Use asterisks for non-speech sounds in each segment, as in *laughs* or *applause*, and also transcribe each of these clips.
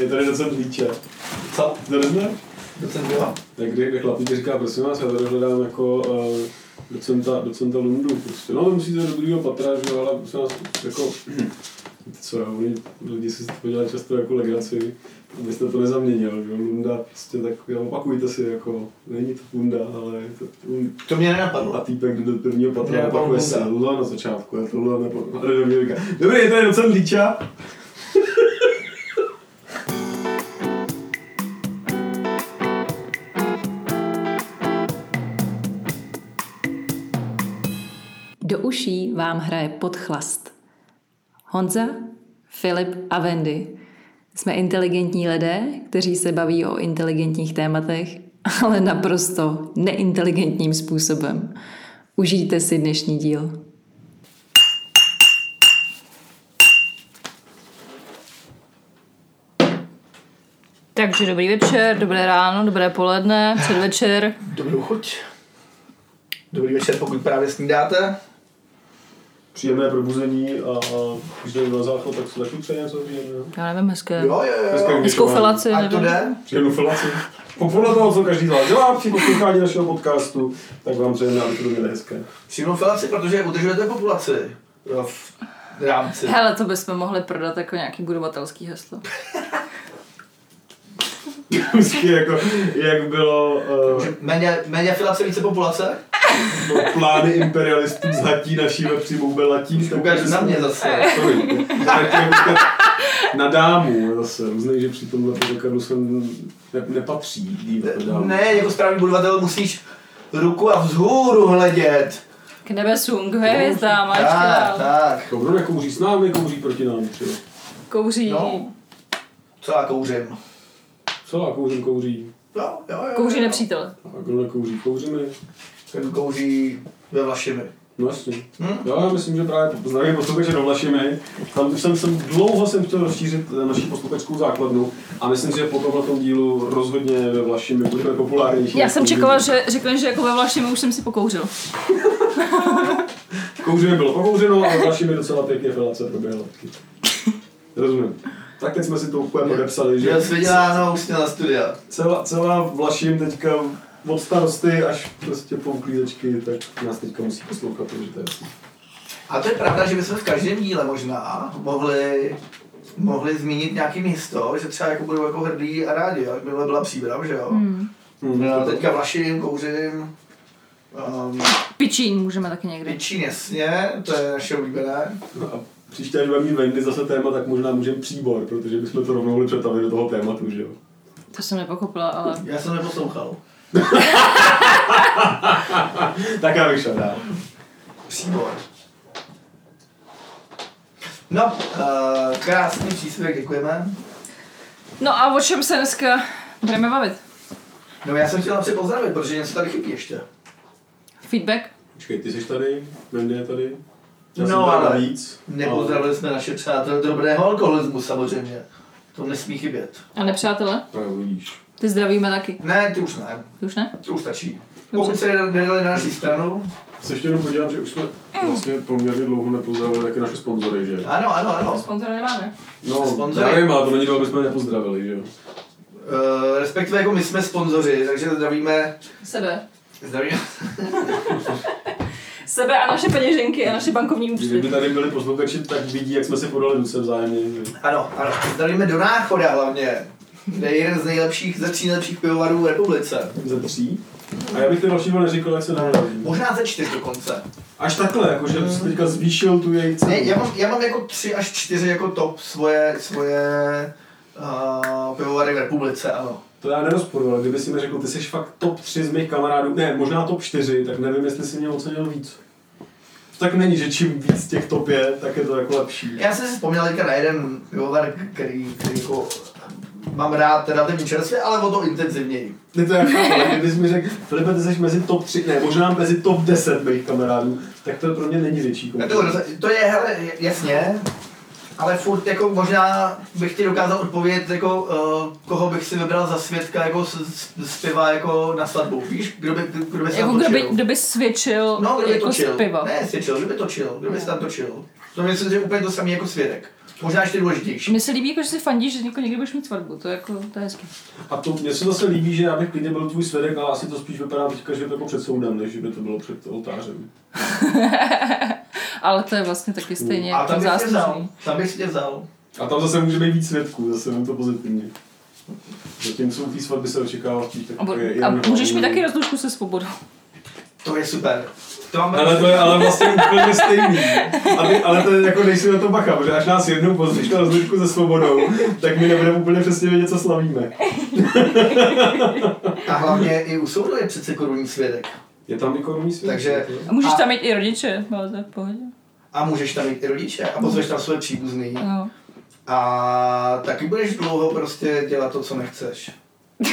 Je tady docent Líče. Co? To neznáš? Docent byla? Tak kdy, kdy chlapík říká, prosím vás, já tady hledám jako uh, docenta, docenta Lundu. Prostě. No, musíte do druhého patra, že ale prosím vás, jako, *clears throat* co, oni, lidi si to dělají často jako legraci, abyste to nezaměnil, že jo, Lunda, prostě tak, opakujte si, jako, není to Lunda, ale je to Lunda. To mě nenapadlo. A týpek do prvního patra opakuje se Lula na začátku, a to Lula říká, Dobrý, je tady docent Líča. Do *laughs* uší vám hraje podchlast. Honza, Filip a Wendy. Jsme inteligentní lidé, kteří se baví o inteligentních tématech, ale naprosto neinteligentním způsobem. Užijte si dnešní díl. Takže dobrý večer, dobré ráno, dobré poledne, předvečer. Dobrou chuť. Dobrý večer, pokud právě snídáte. Příjemné probuzení a, a když jdeme na záchod, tak se taky přeje něco příjemného. Já nevím, hezké. Jo, jo, jo. Jo. Hezkou filaci, Ať to nevím. jde. Příjemnou filaci. Po- Podle toho, co každý z vás dělá při poslouchání našeho podcastu, tak vám přejeme, aby to měli hezké. Přímou filaci, protože udržujete populaci jo, v rámci. Hele, to bychom mohli prodat jako nějaký budovatelský heslo. *laughs* Vždycky jako, jak bylo uh, Méně, méně filace, více populace? no, plány imperialistů zhatí naší přijmou byl latín. tak Ukážu na mě zase. Říkat Na dámu zase. Uznej, že při tomhle pořekadlu jsem ne, nepatří. Dívat na dámu. Ne, jako správný budovatel musíš ruku a vzhůru hledět. K nebesům, k hvězdám, a ještě Tak, tak. Kdo nekouří s námi, kouří proti nám. Třeba. Kouří. No. Co já kouřím? Co a kouřím, kouří. Jo, jo, jo. Kouří jo. nepřítele. A kdo nekouří, kouříme. Ten kouří ve Vlašimi. No jasně. Hm? Jo, já myslím, že právě zdravím posluchače do Vlašimi. Tam jsem, jsem dlouho jsem chtěl rozšířit eh, naši posluchačskou základnu a myslím si, že po tomhle dílu rozhodně ve Vlašimi budeme populárnější. Já jsem čekala, že řekne, že jako ve Vlašimi už jsem si pokouřil. Kouříme bylo pokouřeno, ale Vlašimi docela pěkně filace proběhla. taky. Rozumím. Tak teď jsme si to úplně podepsali, že Že jsi vyděláno už na studia. celá, celá Vlašim teďka od starosty až prostě po uklízečky, tak nás teďka musí poslouchat, protože to je jasný. A to je pravda, že bychom v každém díle možná mohli, mohli zmínit nějaký místo, že třeba jako budou jako hrdí a rádi, jak byla, byla příbrav, že jo? Hmm. Hmm, Já teďka vlaším, kouřím, um, Pičín můžeme taky někdy. Pičín jasně, to je naše oblíbené. No a příště, až budeme mít Wendy zase téma, tak možná můžeme příbor, protože bychom to rovnou mohli přetavit do toho tématu, že jo. To jsem nepochopila, ale... Já jsem neposlouchal. *laughs* tak já bych šel dál. Příbor. No, uh, krásný příspěvek, děkujeme. No a o čem se dneska budeme bavit? No já jsem chtěl napřed pozdravit, protože něco tady chybí ještě. Feedback? Počkej, ty jsi tady, Wendy je tady. Já No, ale navíc. Nepozdravili jsme naše přátelé drobného alkoholismu samozřejmě. To nesmí chybět. A nepřátelé? Ale uvidíš. Ty zdravíme taky. Ne, ty už ne. Ty už ne? To už stačí. Pokud se nedali na naší stranu. Se ještě jenom podívám, že už jsme vlastně poměrně dlouho nepozdravili taky naše sponzory, že? Ano, ano, ano. Sponzora nemáme. No, Sponzory. já nevím, ale to není to, aby jsme nepozdravili, že jo? Uh, respektive jako my jsme sponzoři, takže zdravíme, Sebe. zdravíme, *laughs* Sebe a naše peněženky a naše bankovní Kdyby účty. tady byli posluchači, tak vidí, jak jsme si podali ruce vzájemně. ano, ano, zdravíme do Náchoda hlavně. Kde je jeden z nejlepších, ze tří nejlepších pivovarů v republice. Ze tří. A já bych ty další neřekl, jak se dá. Možná ze čtyř dokonce. Až takhle, jakože jsi teďka zvýšil tu její cenu. Ne, já mám, já mám jako tři až čtyři jako top svoje, svoje uh, pivovary v republice, ano. To já nerozporuji, ale kdyby si mi řekl, ty jsi fakt top 3 z mých kamarádů, ne, možná top 4, tak nevím, jestli si mě ocenil víc. To tak není, že čím víc těch top je, tak je to jako lepší. Já jsem si vzpomněl teďka na jeden pivovar, který, který jako mám rád relativně čerstvě, ale o to intenzivněji. Ne, to já chápu, ale kdybys mi řekl, Filipe, ty jsi mezi top 3, ne, možná mezi top 10 mých kamarádů, tak to pro mě není větší to, to je, hele, jasně, ale furt jako možná bych ti dokázal odpovědět, jako, uh, koho bych si vybral za svědka jako z, z, piva jako na svatbu, víš, kdo by, kdo by se Jako tam kdo by, točil. kdo by svědčil No, kdo by jako točil. z piva. Ne, svědčil, kdo by točil, kdo by se tam točil. To myslím, že je úplně to samé jako svědek. Možná ještě důležitější. Mně se líbí, jako, že si fandíš, že jako někdy budeš mít svatbu, to je, jako, to je hezky. A to mně se zase líbí, že já bych klidně byl tvůj svědek, ale asi to spíš vypadá teďka, že je to jako před soudem, než by to bylo před oltářem. *laughs* Ale to je vlastně taky stejně A jako tam bych tě vzal. záslužný. Tam bych si tě vzal. A tam zase může být víc svědků, zase mám to pozitivně. Zatímco u té svatby se očekává spíš tak A, je- a můžeš mít taky rozlučku se svobodou. To je super. To máme Ale to je ale vlastně úplně stejný. A ty, ale to je jako dej si na to bacha, protože až nás jednou pozvíš na rozličku se svobodou, tak my nebudeme úplně přesně vědět, co slavíme. A hlavně i u soudu je přece korunní svědek. Je tam i korunní svět? Takže- A můžeš A- tam mít i rodiče, ale to je v pohodě. A můžeš tam mít i rodiče a pozveš tam své příbuzný. No. A taky budeš dlouho prostě dělat to, co nechceš. *laughs*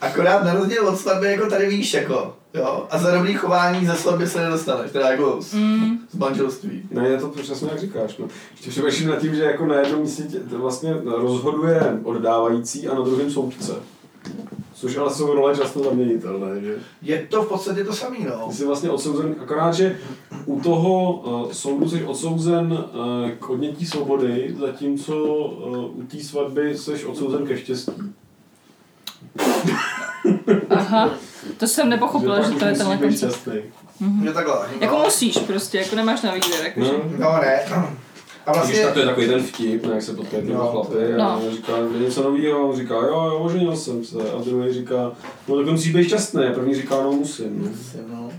Akorát na rozdíl od svatby, jako tady víš, jako, jo. A za dobrý chování ze svatby se nedostaneš, teda jako z, Mm. z manželství. Ne, je to přesně jak říkáš. No. Ještě přemýšlím nad tím, že jako na jednom místě vlastně rozhoduje oddávající a na druhém soudce. Což ale jsou role často zaměnitelné, že? Je to v podstatě to samé, no. Ty jsi vlastně odsouzen, akorát, že u toho uh, soudu jsi odsouzen uh, k odnětí svobody, zatímco uh, u té svatby jsi odsouzen ke štěstí. Aha, to jsem nepochopila, že už to je tenhle koncept. takhle. Jako no. musíš prostě, jako nemáš na výběr, jakože. No. No ne. A Vlastně... vlastně, to je takový ten vtip, ne, jak se potkají dva No, chlapy a no. on říká, je něco novýho, on říká, jo, jo, oženil jsem se. A druhý říká, no tak musíš být šťastný. A první říká, no musím. No. no.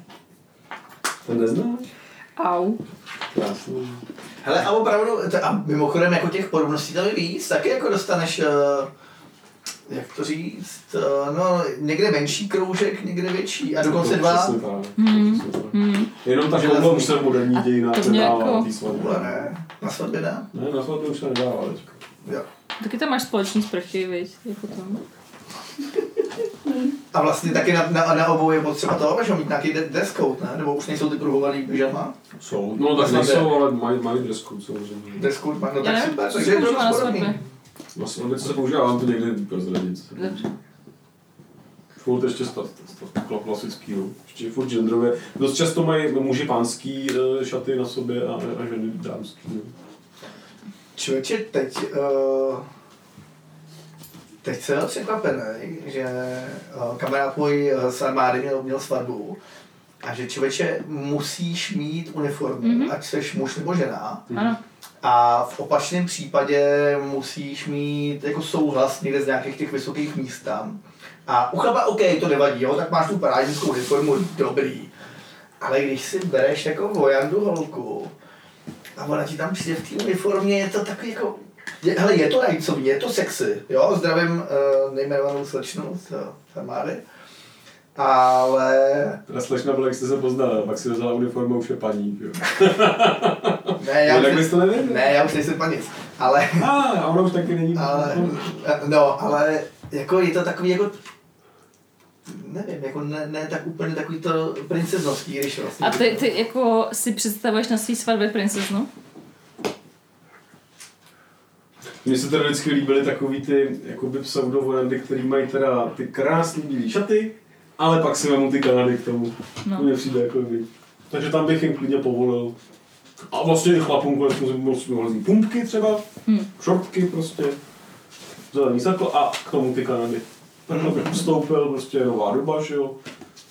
Ten neznáš? Au. Krásný. Hele, a opravdu, a mimochodem, jako těch podobností tam je víc, taky jako dostaneš, uh, jak to říct, uh, no, někde menší kroužek, někde větší, a dokonce To dva, přesně tak, Hmm. přesně tak. Hmm. Jenom ta Železný. koule už se moderní to nedává jako- na té svatbě. Ne, na svatbě ne. Ne, na svatbě už se nedává teďka. Jo. Taky tam máš společný sprchy, viď, jako tam. A vlastně taky na, na, na obou je potřeba toho, že mít nějaký dress code, ne? Nebo už nejsou ty pruhovaný pyžama? Jsou, no tak nejsou, ale mají, mají dress code samozřejmě. Dress code, má- no tak super, takže je to podobný. Na svatbě, co se používá, vám to někdy prozradit. Dobře. Furt ještě sta, sta, sta, klasický, no. Ještě furt genderově. Dost často mají muži pánský eh, šaty na sobě a, a ženy dámský. No. Člověče, teď, uh, teď jsem překvapený, že uh, kamarád můj uh, z armády měl, měl svatbu a že člověče musíš mít uniformu, Mhm. mm-hmm. ať jsi muž nebo žena. Ano. A v opačném případě musíš mít jako souhlas někde z nějakých těch vysokých míst tam. A u chlapa, OK, to nevadí, jo, tak máš tu parádnickou uniformu, dobrý. Ale když si bereš jako vojandu holku a ona ti tam přijde v té uniformě, je to takový jako... Je, hele, je to rajcový, je to sexy, jo, zdravím uh, nejmenovanou slečnu z armády. Ale Teda slečna byla, jak jste se poznala, pak si vzala uniformu, už je paní. Jo. *laughs* ne, já, už, bys to nevěděl. ne, já už nejsem paní. Ale A, a ona už taky není. Ale, no, ale jako je to takový jako nevím, jako ne, ne tak úplně takový to princeznovský, když vlastně. A ty, ty jako si představuješ na svý svatbě princeznu? Mně se teda vždycky líbily takový ty jakoby pseudovojandy, který mají teda ty krásný bílé šaty, ale pak si vemu ty Kanady k tomu. No. To mně přijde jako by. Takže tam bych jim klidně povolil. A vlastně i chlapům konečně jsem mohl mohl vzít pumpky třeba, Hmm. šortky prostě, zelený saklo a k tomu ty Kanady. Takhle bych ustoupil, prostě nová doba, že jo.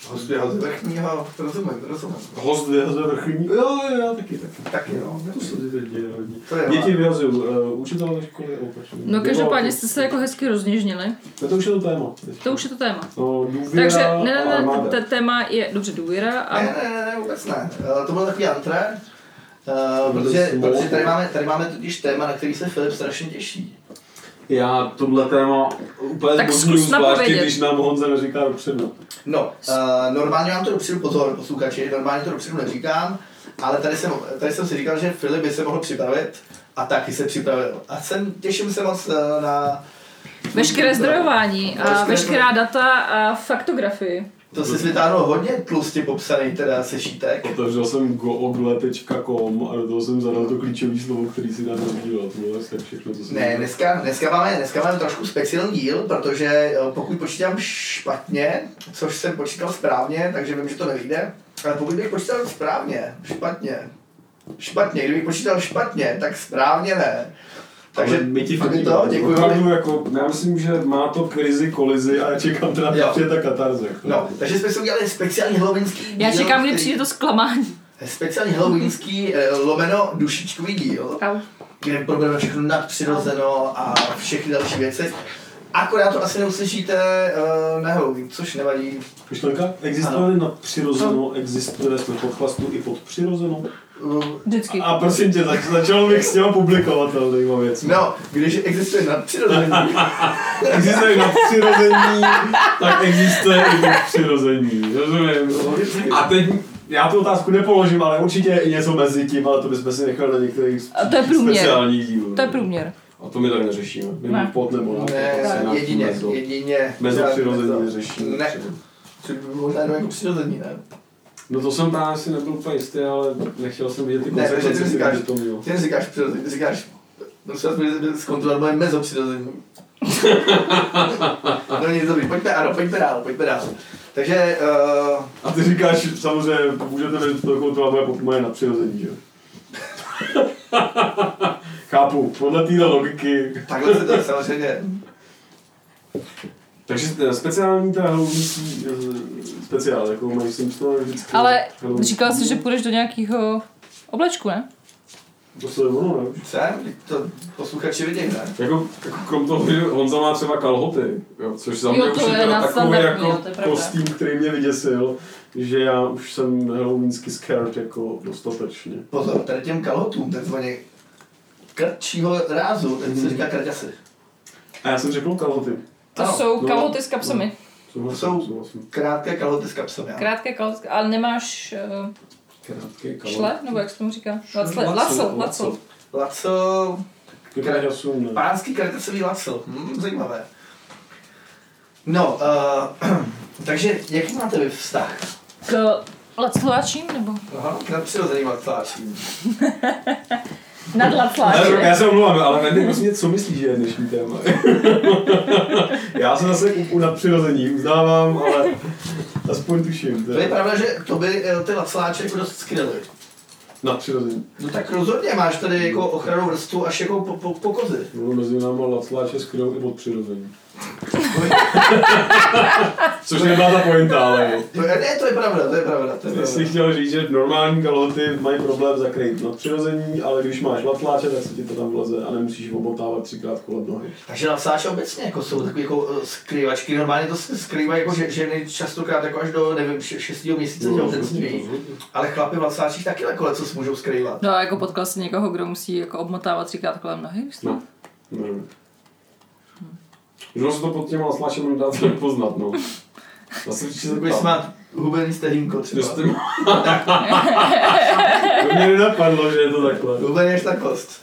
Hostě z vrchního, to rozumím, to rozumím. Host vyhazuje vrchní, jo, jo, jo, taky, taky. Taky no. To se teď děje hodně. Děti vyhazují uh, učitelé ve škole opačně. No každopádně jste se jako hezky rozněžnili. No to už je to téma. To už je to téma. No, důvěra Takže ne, ne, ne, to téma je dobře důvěra a Ne, ne, ne, ne, vůbec ne. Eh, To bylo takový antré, Uh, byly protože, protože tady, máme, tady máme totiž téma, na který se Filip strašně těší. Já tohle téma úplně Tak zbožňuju, zkus zvláště když nám Honza neříká dopředu. No, uh, normálně vám to dopředu pozor, posluchači, normálně to dopředu neříkám, ale tady jsem, tady jsem si říkal, že Filip by se mohl připravit a taky se připravil. A jsem, těším se moc uh, na... veškeré zdrojování a veškerá data a faktografii. To si vytáhnul hodně tlustě popsaný teda sešítek. Otevřel jsem google.com a do toho jsem zadal to klíčové slovo, který si asi tak všechno, co jsem Ne, dneska, dneska, máme, dneska máme trošku speciální díl, protože eh, pokud počítám špatně, což jsem počítal správně, takže vím, že to nevyjde, ale pokud bych počítal správně, špatně, špatně, kdybych počítal špatně, tak správně ne. Takže my ti fandíme. to, děkuji. Opravdu, jako, já myslím, že má to krizi, kolizi a já čekám teda, Jo. že je ta katarze. jako. No, takže jsme si udělali speciální halloweenský Já díl, čekám, kdy přijde to zklamání. Speciální halloweenský eh, lomeno dušičkový díl, Au. kde probereme všechno nadpřirozeno a všechny další věci. Akorát to asi neuslyšíte uh, na Halloween, což nevadí. Myšlenka? Existuje nad přirozeno, existuje jsme podchlastu i pod přirozeno. Uh, Vždycky. A prosím tě, zač- začal bych s těma publikovatelnýma věcmi. no, když existuje nadpřirození, *laughs* Existuje nadpřirození, tak existuje i podpřirození. Rozumím. A teď já tu otázku nepoložím, ale určitě je i něco mezi tím, ale to bychom si nechali na některých A to je průměr. speciálních dílů. To je průměr. A to my tady neřešíme. My Ne. ne. pod nebo na ne, asi na jedině, mezo. jedině. Mezopřirození Mezo. neřešíme. Ne, což by možná jenom jako přirození, ne? No to jsem právě si nebyl úplně jistý, ale nechtěl jsem vidět ty Ne, takže ty konsekvence, říkáš, to mělo. ty neříkáš přirození, ty říkáš, no se zkontrolovat moje mezopřirození. *laughs* no nic dobrý, pojďme, ano, pojďme dál, pojďme dál. Takže, uh, A ty říkáš, samozřejmě, můžete mi to kontrolovat moje, moje nadpřirození, že jo? *laughs* Chápu, podle téhle logiky. takhle se to samozřejmě, Takže speciální ta halloweenský eh, speciál, jako mají Simpsona vždycky. Ale Halloween. říkal jsi, že půjdeš do nějakého oblečku, ne? To se ono, ne? co? To posluchači vidějí, ne? Jako, jako krom toho, že Honza má třeba kalhoty, jo, což za mě Jo, už to je teda takový jako jo, to kostým, který mě vyděsil, že já už jsem halloweensky scared jako dostatečně. Pozor, tady těm kalhotům, takzvaně krčího rázu, ten se říká kraťasy. A já jsem řekl kalhoty. To Ano, jsou no, kalhoty s kapsami. Souhlasím, Jsou- souhlasím. Krátké kalhoty s kapsami. ano. Krátké kalhoty, ale nemáš uh, Krátké kalhoty. šle, nebo jak se tomu říká? Laco, Ke kraťasům ne. pánský kraťasový laco. Hm, zajímavé. No, uh, *clears throat* takže jaký máte vy vztah? K laclovačím, nebo? Aha, k nadpřirozeným lacláčím. *laughs* Nad lacláčem. já se omlouvám, ale prosím tě, co myslíš, že je dnešní téma? *laughs* já se zase u, u nadpřirození uznávám, ale aspoň tuším. To je pravda, že to by eh, ty lacláče jako dost skryly. Nadpřirození. No tak rozhodně máš tady jako ochranou vrstvu až jako po, po, po kozy. Bylo mezi náma lacláče skryl i od přirození. Což nebyla ta pointa, ale jo. To je, ne, to je pravda, to je pravda. To je Ty jsi pravda. chtěl říct, že normální kalhoty mají problém zakrýt nadpřirození, ale když máš latláče, tak se ti to tam vleze a nemusíš obotávat třikrát kolem nohy. Takže lacláče obecně jako jsou takový jako eh, skrývačky, normálně to se skrývají jako že, ženy častokrát jako až do, nevím, še- šestého měsíce No, těhotenství. Ale chlapy v lacláčích taky jako co si můžou skrývat. No a jako potkal jsi někoho, kdo musí jako obmotávat třikrát kolem nohy? co? No. Už se to pod těma latláčem dá to nepoznat, no. Zase když se Takový smát hubený stehínko třeba. Jste... *laughs* to mě nenapadlo, že je to takhle. Hubený až ta kost.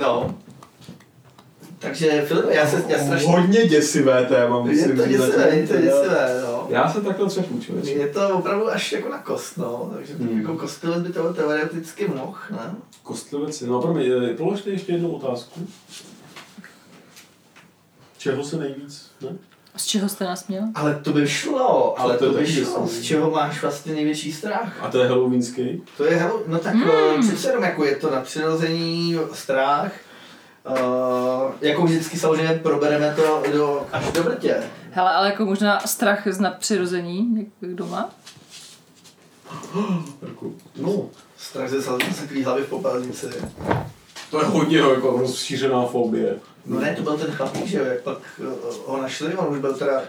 no. Takže Filipe, já se já strašně... Hodně děsivé téma, Je musím to říct, děsivé, je to děsivé, no. Já se takhle třepu, člověče. Je to opravdu až jako na kost, no. Takže Hmm. hmm. jako kostlivec by to teoreticky mohl, ne? Kostlivec, no promiň, eh, položte ještě jednu otázku. Čeho se nejvíc, ne? Z čeho jste nás měl? Ale to by šlo, ale To je to by šlo. Z čeho máš vlastně největší strach? A to je halloweenský? To je, halo- no tak Hmm. mm. přece jenom jako je to nadpřirození strach. Uh, jako vždycky samozřejmě probereme to do, až do vrtě. Hele, ale jako možná strach z nadpřirození, jak kdo má? *gasps* Jako, no, Strach ze zaseklý hlavy v popelnici. to je hodně jako rozšířená fobie. No ne, to byl ten chlapík, že jo, jak pak uh, ho našli, on už byl teda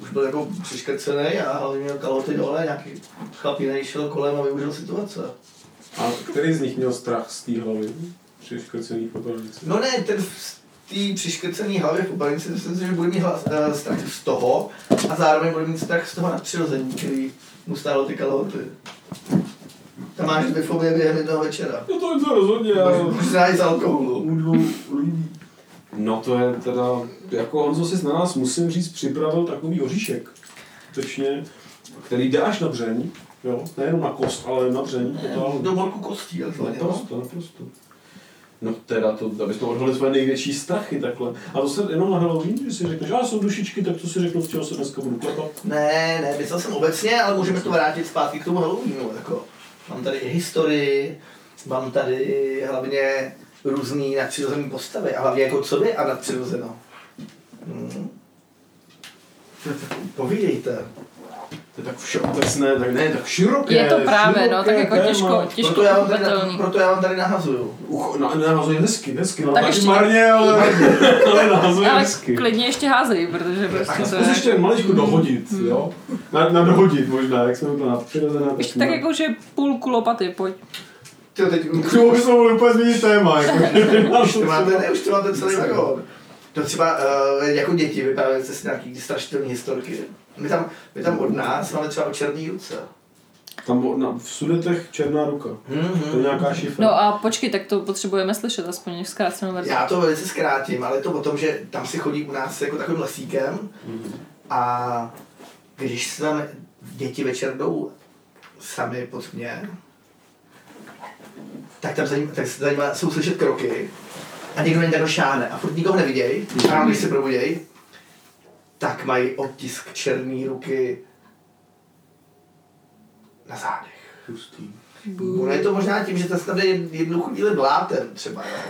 už byl jako přiškrcený a hlavně měl kalhoty dole, nějaký chlap jiný šel kolem a využil situace. A který z nich měl strach z té hlavy? Při škrcených popelnici? No ne, ten v té přiškrcený hlavě v popelnici, myslím si, že bude mít hlas, uh, strach z toho a zároveň bude mít strach z toho nadpřirození, který mu stálo ty kalhoty. Tam máš dvě fobie během jednoho večera. No to je to rozhodně, se najít z alkoholu. U dvou lidí. No to je teda, jako Honzo si na nás, musím říct, připravil takový oříšek. Skutečně, který jde až na dřeň, jo, nejenom na kost, ale na totálně. Do morku kostí, no. Naprosto, naprosto. No teda to, aby jsme odhalili své největší strachy takhle. A to se jenom na Halloween, že si řekneš, že já jsem dušičky, tak to si řeknu, z čeho se dneska budu klepat. Ne, ne, myslel jsem obecně, ale můžeme to vrátit zpátky k tomu Halloweenu. Jako. Mám tady historii, mám tady hlavně různý nadpřirozené postavy, a hlavně jako co by a nadpřirozeno. Hmm. Povídejte. To je tak všeobecné, tak ne, tak široké. Je to právě, no, tak široké jako těžko, těžko Proto já, vám tady, proto já vám tady nahazuju. Uch, no, nahazuje hezky, hezky, no Tak tak ještě- marně, *laughs* ale, ale nahazuje Ale hezky. klidně ještě házej, protože Tak prostě to je... ještě maličko dohodit, jo? Na, na dohodit možná, jak jsme to nadpřirozená. Ještě tak jako, že půlku lopaty, pojď. Tyjo, teď K tomu bychom mohli úplně změnit téma, jako. *laughs* už to máte, ne, už to máte celý vagón. To třeba uh, jako děti vyprávěli si nějaký strašidelné historky. My tam, my tam od nás máme třeba o černý ruce. Tam na, v Sudetech černá ruka. To je nějaká šifra. No a počkej, tak to potřebujeme slyšet, aspoň zkrácenou verzi. Já to velice zkrátím, ale je to o tom, že tam si chodí u nás jako takovým lesíkem a když se tam děti večer jdou sami pod mě, tak tam za ním, tak se za nima jsou slyšet kroky a někdo jen takhle šáhne a furt nikoho nevidějí a když se probudějí, tak mají otisk černé ruky na zádech. Hustý. Ono je to možná tím, že to se tam jde jednu chvíli blátem třeba, jo.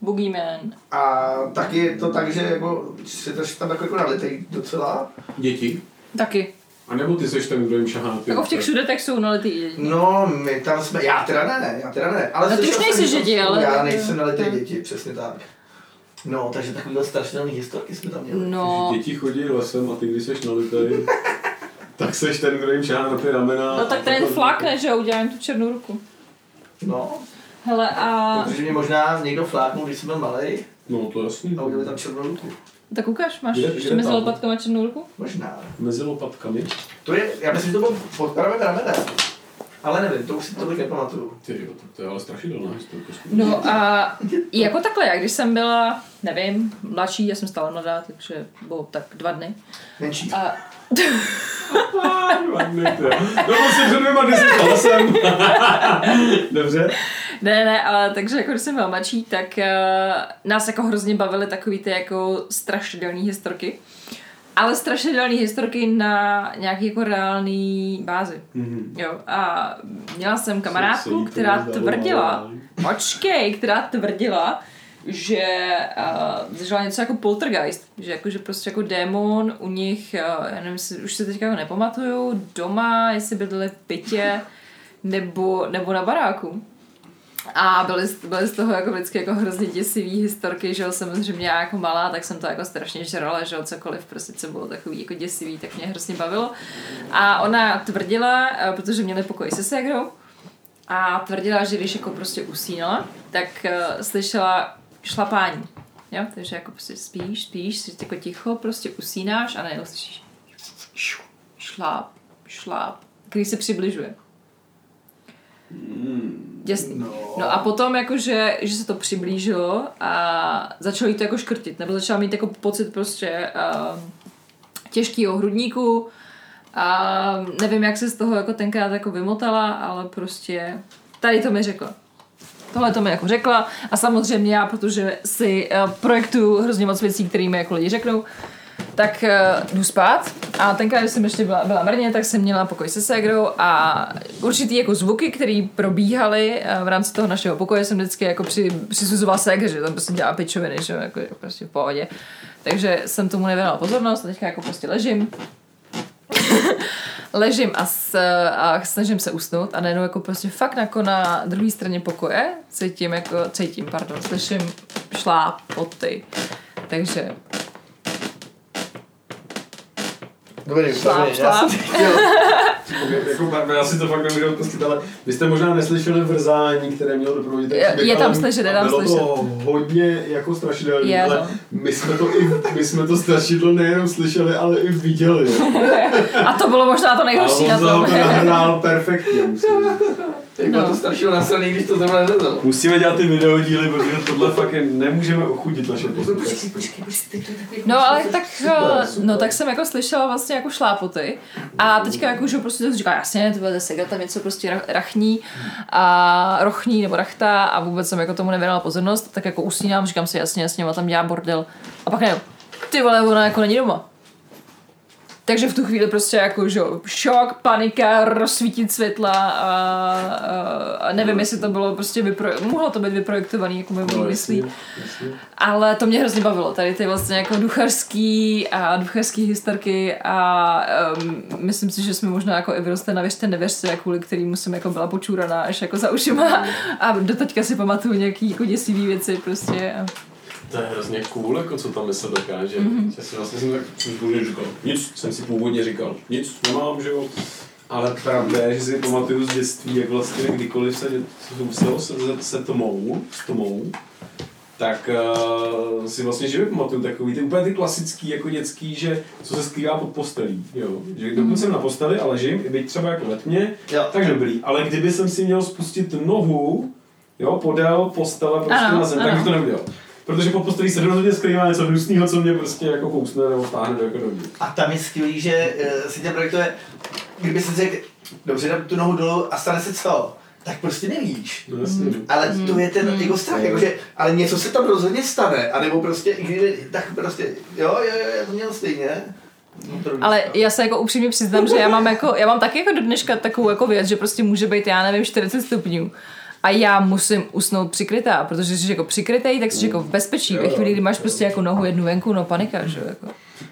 Boogeyman. A taky je to tak, že jako, si to tam jako, jako nalitej docela. Děti? Taky. A nebo ty seš ten, kdo jim šahá na ty Jako v těch sudetech jsou nalitý děti. No, my tam jsme, já teda ne, já teda ne. Ale No, ty už nejsi děti, ale- Já nejsem nalitý Hmm. děti, přesně tak. No, takže takovýhle strašidelný historky jsme tam měli. No, Děti chodí lesem a ty, když seš nalitej, *laughs* tak seš ten, kdo jim šahá na ty ramena. no tak ten flákne, že jo, udělám tu černou ruku. No, Hele a... protože mě možná někdo fláknul, když jsem byl malý No to jasný. a udělali tam černou ruku. Tak ukáž, máš Kde- ještě kde mezi tam? lopatkama černou ruku? Možná. Mezi lopatkami. To je, já myslím, že to bylo pod pravým ramenem. Ale nevím, to už si tolik nepamatuju. Ty to je ale strašidelná historka. No a jako takhle, jak když jsem byla, nevím, mladší, já jsem stále mladá, takže bylo tak dva dny. Menší. A No prostě před dvěma deseti lesem. *laughs* *laughs* Dobře. Ne, ne, ale takže jako když jsem byla mladší, tak uh, nás jako hrozně bavily takový ty jako strašidelné historky. Ale strašidelné historky na nějaký jako reálný bázi. Mhm. Jo, a měla jsem Se kamarádku, to která tvrdila, počkej, která tvrdila, že uh, zažila něco jako poltergeist, že jako, že prostě jako démon u nich, uh, já nevím, jestli, už se teďka jako nepamatuju, doma, jestli bydleli v bytě, nebo, nebo na baráku. A byly, byly z toho jako vždycky jako hrozně děsivý historky, že jo, samozřejmě já jako malá, tak jsem to jako strašně žrala, že jo, cokoliv prostě, co bylo takový jako děsivý, tak mě hrozně bavilo. A ona tvrdila, eh, protože měli pokoj se ségrou, a tvrdila, že když jako prostě usínala, tak uh, slyšela šlapání. Jo? Takže jako prostě spíš, spíš, jsi jako ticho, prostě usínáš a najednou slyšíš šláp, šláp, který se přibližuje. Děsný. No. No a potom jakože, že se to přiblížilo a začalo jí to jako škrtit, nebo začala mít jako pocit prostě uh, těžkýho hrudníku a nevím, jak se z toho jako tenkrát jako vymotala, ale prostě tady to mi řekla. Tohle to mi jako řekla a samozřejmě já, protože si uh, projektuju hrozně moc věcí, které mi jako lidi řeknou, tak uh, jdu spát a tenkrát, když jsem ještě byla, byla mrně, tak jsem měla pokoj se ségrou a určitý jako zvuky, které probíhaly uh, v rámci toho našeho pokoje, jsem vždycky jako při, přisuzovala ségře, že tam prostě dělá pičoviny, že jako, jako prostě v pohodě. Takže jsem tomu nevěnovala pozornost a teďka jako prostě ležím *laughs* ležím a, s, a snažím se usnout a najednou jako prostě fakt jako na druhé straně pokoje cítím jako, cítím, pardon, slyším šlápoty. Takže Dobrý, šláp, šláp. Jako, já si to fakt nemůžu odpustit, ale vy jste možná neslyšeli vrzání, které mělo doprovodit Je- je tam ale slyšet, je tam bylo slyšet. to hodně jako strašidelné, Je, ale no. my jsme to i, my jsme to strašidlo nejenom slyšeli, ale i viděli. *laughs* A to bylo možná to nejhorší na on za tom. to nahrál perfektně, musím. Jak bylo No. to strašilo nasilný, když to zrovna nezelo. Musíme dělat ty videodíly, protože tohle fakt je, nemůžeme ochudit naše posluchače. Počkej, počkej, počkej. No ale tak, Super, eh, super. no tak jsem jako slyšela vlastně jako šlápoty a teďka jako, že prostě to říká, jasně, to bude segra, tam něco prostě ra- rachní a rochní nebo rachta a vůbec jsem jako tomu nevěnovala pozornost, tak jako usínám, říkám si jasně, jasně, ona tam dělá bordel a pak ne, ty vole, ona jako není doma. Takže v tu chvíli prostě jako, že šok, panika, rozsvítit světla a, a, a nevím, jestli to bylo prostě vypro... mohlo to být vyprojektovaný jako ve no, myslí. Ale to mě hrozně bavilo, tady ty vlastně jako duchařský a duchařský historky a um, myslím si, že jsme možná jako i vyrostli na věřte nevěřte, kvůli kterým jsem jako byla počúraná až jako za ušima a do teďka si pamatuju nějaký jako děsivý věci prostě. A... To je hrozně cool, jako co tam mysl dokáže. Mm-hmm. Já si vlastně jsem tak původně říkal, nic jsem si původně říkal, nic nemám, že jo. Ale pravda je, že si pamatuju z dětství, jak vlastně kdykoliv se souviselo se, se, se tomou, s tomou, tak uh, si vlastně živě pamatuju takový ty úplně ty klasický jako dětský, že co se skrývá pod postelí, jo. Že dokud mm. jsem na posteli a ležím, i byť třeba jako ve tmě, jo. tak dobrý. Ale kdyby jsem si měl spustit nohu, jo, podél postele prostě ano, na zem, ano. tak bych to neudělal. Protože pod postelí se rozhodně skrývá něco hnusného, co mě prostě jako kousne nebo táhne jako do A tam je skvělý, že uh, si tě projektuje, kdyby si řekl, dobře, dám tu nohu dolů a stane se co? tak prostě nevíš. No, jasně. Ale to je ten mm. jako strach, mm. jakože, ale něco se tam rozhodně stane, anebo prostě, kdyby, tak prostě, jo, jo, jo, já to měl stejně. No, ale já se jako upřímně přiznám, že já mám jako, já mám taky jako do dneška takovou jako věc, že prostě může být, já nevím, 40 stupňů a já musím usnout přikrytá, protože jsi jako přikrytej, tak jsi jako v bezpečí. Ve chvíli, kdy máš prostě jako nohu jednu venku, no panika, že jako.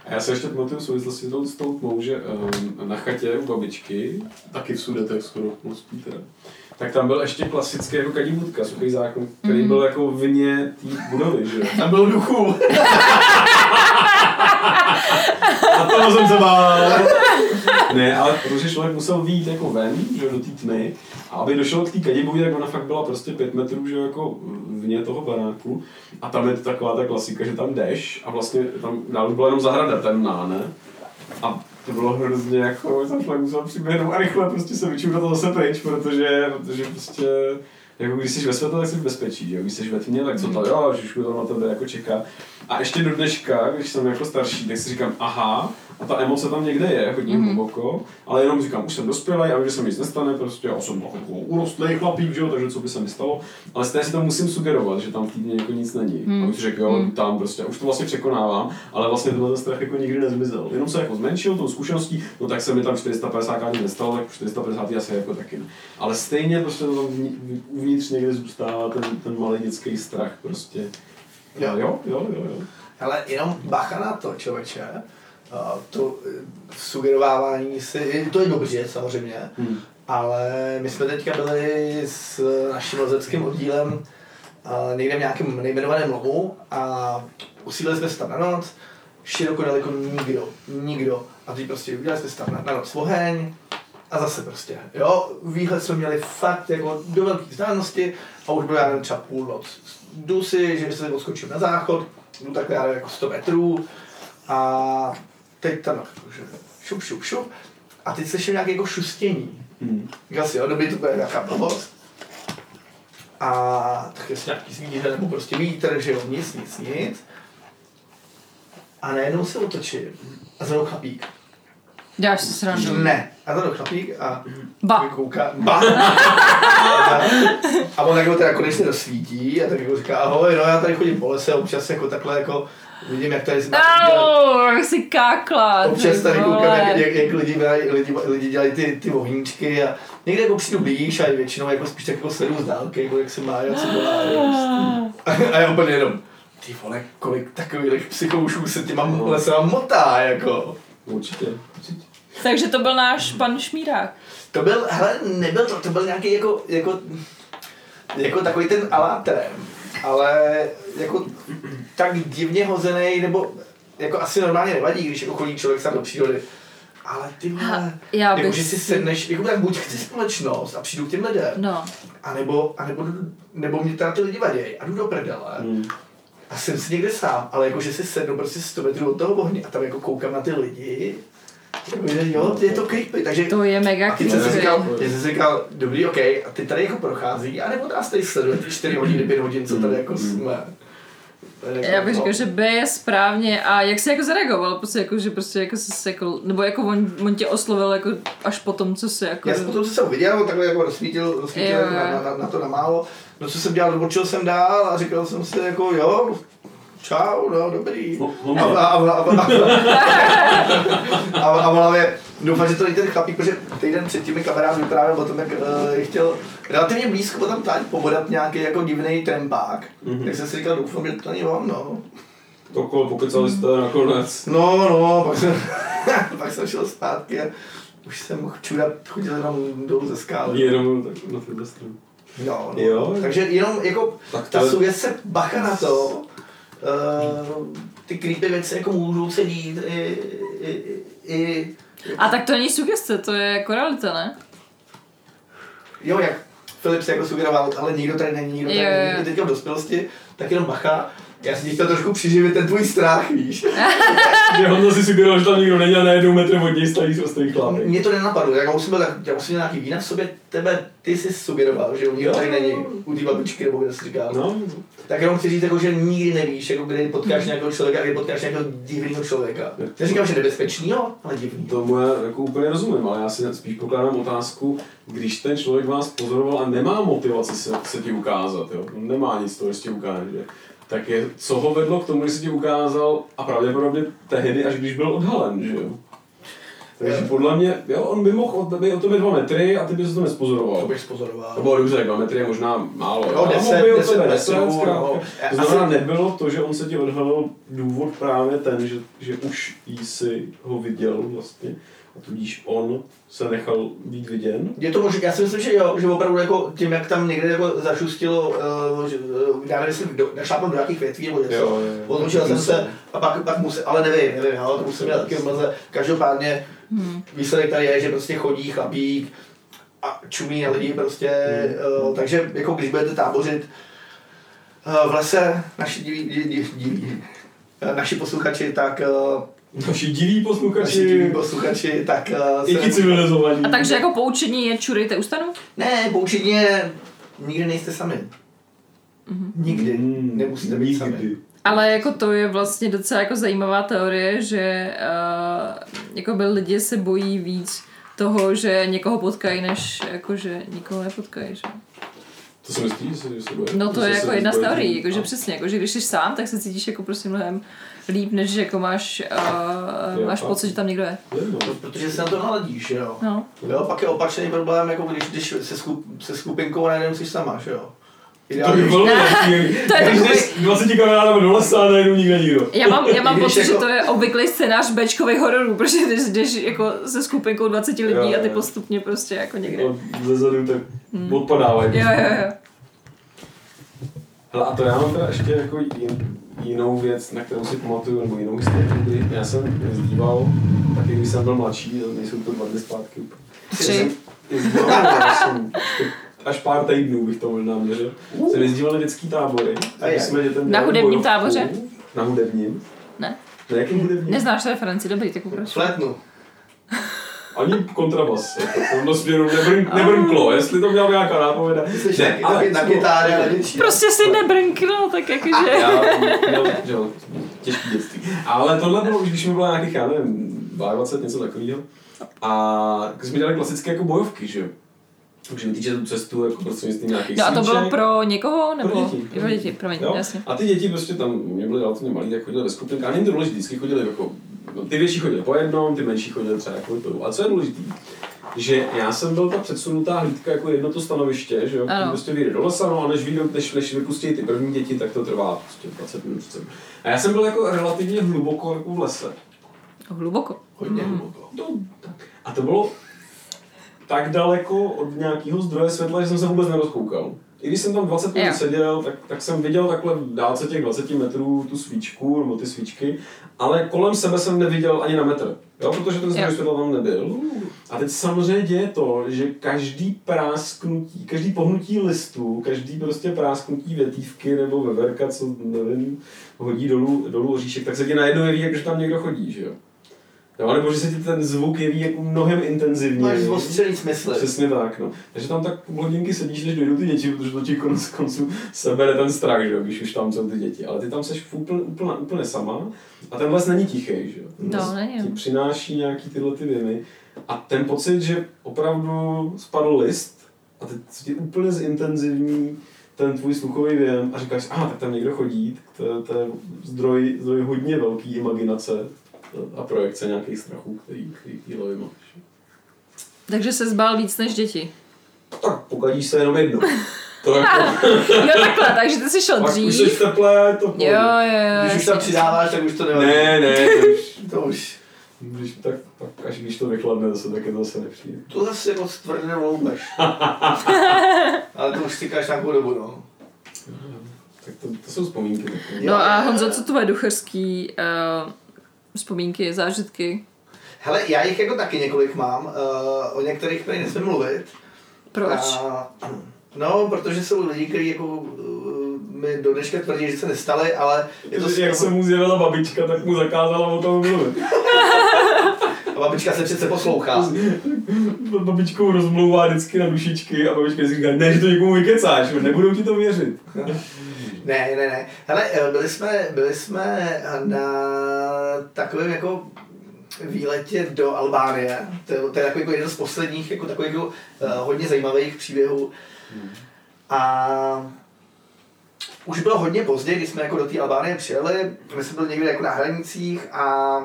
A já se ještě pamatuju v souvislosti s tou tmou, že um, na chatě u babičky, taky v Sudetech skoro, no teda, tak tam byl ještě klasický jako kadibudka, suchý zákon, který mm. byl jako vně té budovy, že Tam byl duchu. *laughs* A to jsem se bál. Ne, ale protože člověk musel vyjít jako ven, že do té tmy, a aby došel k té kadibudě, tak ona fakt byla prostě pět metrů, že jako vně toho baráku. A tam je to taková ta klasika, že tam jdeš a vlastně tam dál byla jenom zahrada temná, ne? A to bylo hrozně jako, jsem člověk musel přiběhnout a rychle prostě se vyčurat to zase pryč, protože, protože prostě jako když jsi ve světle, tak jsi v bezpečí, že? když jsi ve tmě, tak co to, jo, že to na tebe jako čeká. A ještě do dneška, když jsem jako starší, tak si říkám, aha, a ta emoce tam někde je, hodně mm-hmm. hluboko, ale jenom říkám, už jsem dospělý a že se mi nic nestane, prostě já jsem jako urostlý chlapík, že jo, takže co by se mi stalo, ale stejně si to musím sugerovat, že tam v týdně jako nic není. Mm. Abych řekl, jo, mm. tam prostě, už to vlastně překonávám, ale vlastně tenhle strach jako nikdy nezmizel. Jenom se jako zmenšil tou zkušeností, no tak se mi tam 450 ani nestalo, tak 450 asi jako taky ne. Ale stejně prostě tam uvnitř někde zůstává ten, ten malý dětský strach prostě. Jo, jo, jo, jo. jo. Ale jenom bacha na to, člověče to eh, sugerovávání si, to je dobře samozřejmě, hmm. ale my jsme teďka byli s naším lezeckým oddílem někde v nějakém nejmenovaném lomu a usídlili jsme se tam na noc, široko daleko nikdo, nikdo. A teď prostě udělali jsme se tam na, na noc oheň a zase prostě, jo, výhled jsme měli fakt jako do velké vzdálenosti a už bylo já nevím, třeba půl noc. Jdu si, že se odskočím na záchod, jdu takhle jako 100 metrů a teď tam jakože šup, šup, šup. A teď slyším nějaké jako šustění. Hmm. Říkal si, jo, dobrý, to bude nějaká blbost. A tak jestli nějaký zvíře nebo prostě vítr, že jo, nic, nic, nic. A najednou se otočím a za chlapík. Dáš si srandu. Ne. A za chlapík a ba. kouká. Ba. a on jako teda konečně dosvítí a tak jako říká, ahoj, no já tady chodím po lese, občas jako takhle jako Vidím, jak tady Au, si kákla. Občas tady koukám, jak, jak, jak lidi, lidi, lidi, dělají ty, ty ohníčky a někde jako přijdu blíž a většinou jako spíš tak jako sleduju z dálky, jako jak se má, jak se dělá. A, a já úplně jenom, ty vole, kolik takových psychoušů se těma no. lesama motá, jako. Určitě, určitě. Takže to byl náš pan Šmírák. To byl, hele, nebyl to, to byl nějaký jako, jako, jako takový ten alátrem ale jako tak divně hozený, nebo jako asi normálně nevadí, když jako chodí člověk sám do přírody. Ale ty vole, já jako, že si sedneš, jako tak buď chci společnost a přijdu k těm lidem, no. a nebo, a nebo, nebo mě teda ty lidi vadějí a jdu do prdele. Hmm. A jsem si někde sám, ale jako, že si sednu prostě 100 metrů od toho ohně a tam jako koukám na ty lidi Jo, je to creepy, takže... To je mega creepy. A ty jsem říkal, ty jsem říkal, dobrý, ok, a ty tady jako prochází, anebo nás tady sleduje ty 4 hodiny, 5 hodin, co tady jako mm. jsme. Jako Já bych řekl, že B je správně a jak jsi jako zareagoval, prostě jako, že prostě jako jsi jako, nebo jako on, on tě oslovil jako až po tom, co jsi jako... Já jsem potom, co jsem viděl, takhle jako rozsvítil, rozsvítil na, na, na, to na málo, no co jsem dělal, odbočil jsem dál a říkal jsem si jako jo, čau, no, dobrý. No, A, a, a, a, a, a, a v hlavě, doufám, že to není ten chlapík, protože týden předtím mi kamarád vyprávěl o tom, jak uh, chtěl relativně blízko tam tady pobodat nějaký jako divný trempák. Mm-hmm. Tak jsem si říkal, doufám, že to není on, no. To kolo pokecali jste nakonec. No, no, pak jsem, pak jsem šel zpátky a už jsem mohl čudat, chodil jenom dolů ze skály. Jenom tak na. No, no. Jo. Takže jenom jako Tak to ta je- sugestce bacha na to, uh, ty creepy věci jako můžou se dít i, i, i, A tak to není sugestce, to je jako realita, ne? jo, jak Filip se jako sugeroval, ale nikdo tady není, nikdo tady Jo, není, i teďka v dospělosti, tak jenom bacha. Já jsem ti chtěl trošku přiživit ten tvůj strach, víš. *laughs* Že Honza si sugeroval, že tam nikdo není a najednou metr od něj stojí ostrý chlapek. Mě to nenapadlo, já už jsem byl, tak- já měl nějaký vína v sobě, tebe, ty jsi sugeroval, že u nikdo tady není, u té babičky, nebo kde jsi říkal. No, Tak jenom chci říct, jako, že nikdy nevíš, jako kdy potkáš nějakého člověka, kdy potkáš nějakého divného člověka. Neříkám, že nebezpečného, ale divný. tomu já jako úplně rozumím, ale já si spíš pokládám otázku, když ten člověk vás pozoroval a nemá motivaci se, se ti ukázat, jo? On nemá nic toho, že ti ukáže, tak je, co ho vedlo k tomu, že se ti ukázal a pravděpodobně tehdy, až když byl odhalen, že jo? Takže podle mě, jo, on by mohl od tebe, od tebe dva metry a ty bys to To nespozoroval. bych To spozoroval. bylo dobře, dva metry je možná málo. Jo, ale deset, by od deset tebe metrů, deset, zkrátka. no. To znamená, Asi- nebylo to, že on se ti odhalil důvod právě ten, že, že už jsi ho viděl vlastně tudíž on se nechal být viděn. Je to možné, já si myslím, že jo, že opravdu jako tím, jak tam někde jako zašustilo, uh, že, uh, já nevím, jestli do, našlápnul do nějakých větví nebo něco, otočil jsem se a pak, pak musel, ale nevím, nevím, ale to musím měl taky mlze. Každopádně výsledek tady je, že prostě chodí chlapík a čumí na lidi prostě, uh, takže jako když budete tábořit uh, v lese, naši diví, diví, diví, eh, naši posluchači, tak uh, Naši diví naši diví posluchači, posluchači, tak uh, i ti civilizovaní. A takže jako poučení je čurejte u stanu? Ne, poučení je, nikdy nejste sami. Nikdy. Mm, Nemusíte být sami. Ale jako to je vlastně docela jako zajímavá teorie, že uh, jako by lidi se bojí víc toho, že někoho potkají, než jako, že nikoho nepotkají. Že? To si myslíš, že se, se bojí? No to Že je se jako se jedna z jako, že No. přesně, jako, že když jsi sám, tak se cítíš jako prostě mnohem líp, než že jako máš, uh, Jo, máš pocit, že tam někdo je. Je, no. Protože se na to naladíš, jo. No. Jo, pak je opačný problém, jako když, když se, skup, se skupinkou najednou jsi sama, že jo. To by Ideálně, bylo lepší. To je Když takový- jdeš 20 kamarádama do lesa a najednou nikde nikdo. Já mám, já mám pocit, jako- že to je obvyklý scénář Bčkových hororů, *laughs* protože když jdeš jako se skupinkou 20 lidí Jo, a ty jo. postupně prostě jako někde. No, ze zadu tak odpadávají. Jo, jo, jo. Hele, a to já mám teda ještě jako jin, jinou věc, na kterou si pamatuju, nebo jinou historii. kdy Já jsem jezdíval, taky když jsem byl mladší, nejsou to dva dny zpátky. Tři. Jezdíval, já jsem *laughs* až pár týdnů bych to možná měřil. Jsem jezdíval na dětský tábory, A jsme dětem Na hudebním bojovku. táboře? Na hudebním. Ne? Na jakým hudebním? Neznáš referenci, dobrý, tak pokračuj. flétnu. Ani kontrabas. Jako, v směru nebrn, nebrnklo, jestli to měla nějaká nápověda. Ne, na, na kytáře, ale. Prostě si nebrnknul, tak jakože... Já měl, jo, těžký dětství. Ale tohle bylo už, když mi bylo nějakých, já nevím, 22, něco takového. A tak jsme dělali klasické jako bojovky, že jo. Takže vytýče tu cestu jako prostřednictvím nějakých No a to bylo pro někoho, nebo? Pro děti. Pro děti, promiň, Jo? jasně. A ty děti prostě tam, mě byly relativně malí, tak chodili ve skupinkách. Není to důležité, vždycky chodili jako, ty větší chodili po jednom, ty menší chodili třeba jako dvou. A co je důležité, že já jsem byl ta předsunutá hlídka jako jedno to stanoviště, že jo, Ano. prostě vyjde do lesa, no a než, vyjdou, než, než vypustí ty první děti, tak to trvá prostě 20 minut. 30 minut. A já jsem byl jako relativně hluboko jako v lese. Hluboko. Hodně hluboko. No, tak. A to bylo tak daleko od nějakého zdroje světla, že jsem se vůbec nerozkoukal. I když jsem tam 20 minut seděl, tak, tak jsem viděl takhle v dálce těch 20 metrů tu svíčku, nebo ty svíčky, ale kolem sebe jsem neviděl ani na metr, jo, protože ten zdroj světla tam nebyl. A teď samozřejmě děje to, že každý prásknutí, každý pohnutí listu, každý prostě prásknutí větívky nebo veverka, co nevím, hodí dolů, dolů oříšek, tak se ti najednou jeví, že tam někdo chodí, že jo. Jo, nebo že se ti ten zvuk jeví jako mnohem intenzivněji. Máš zostřený smysly. Přesně tak, no. Takže tam tak půl hodinky sedíš, než dojdou ty děti, protože to ti konec konců sebere ten strach, že jo, když už tam jsou ty děti. Ale ty tam seš úplně, úplně, úplně sama a ten les není tichý, že jo. No, není, Ti přináší nějaký tyhle ty věmy a ten pocit, že opravdu spadl list a teď se ti úplně zintenzivní ten tvůj sluchový věm a říkáš, aha, tak tam někdo chodí, tak to, to je zdroj, zdroj hodně velký imaginace a projekce nějakých strachů, který, který v té hlavě máš. Takže se zbál víc než děti. Tak pokadíš se jenom jednou. To *laughs* jako, Jo, takhle, takže ty jsi šel pak už dřív. jsi teplé, to pohodě. Jo, jo, jo. Když už tam přidáváš, tak už to nevadí. Ne, ne, *laughs* to už, To už, když, tak, tak až když to vychladne zase, tak je to zase nepříjemné. to zase moc tvrdě loupeš. *laughs* Ale to už říkáš nějakou dobu, no. Tak to, to jsou vzpomínky. takové. No a Honzo, co tvoje ducherský uh, vzpomínky, zážitky? Hele, já jich jako taky několik mám, uh, o některých prý nesmím mluvit. Proč? A, no, protože jsou lidi, kteří jako uh, mi do dneška tvrdí, že se nestali, ale je to Jak se mu zjevila babička, tak mu zakázala o tom mluvit. *laughs* A babička se přece poslouchá. *laughs* Babičkou rozmlouvá vždycky na dušičky a babička si říká, ne, že to někomu vykecáš, nebudou ti to věřit. *laughs* Ne, ne, ne. Hele, eh, byli jsme, byli jsme na takovém jako výletě do Albánie. To, je- to je takový jako jeden z posledních jako takových jako, hodně zajímavých příběhů. A už bylo hodně pozdě, když jsme jako do té Albánie přijeli. My jsme byli někde jako na hranicích a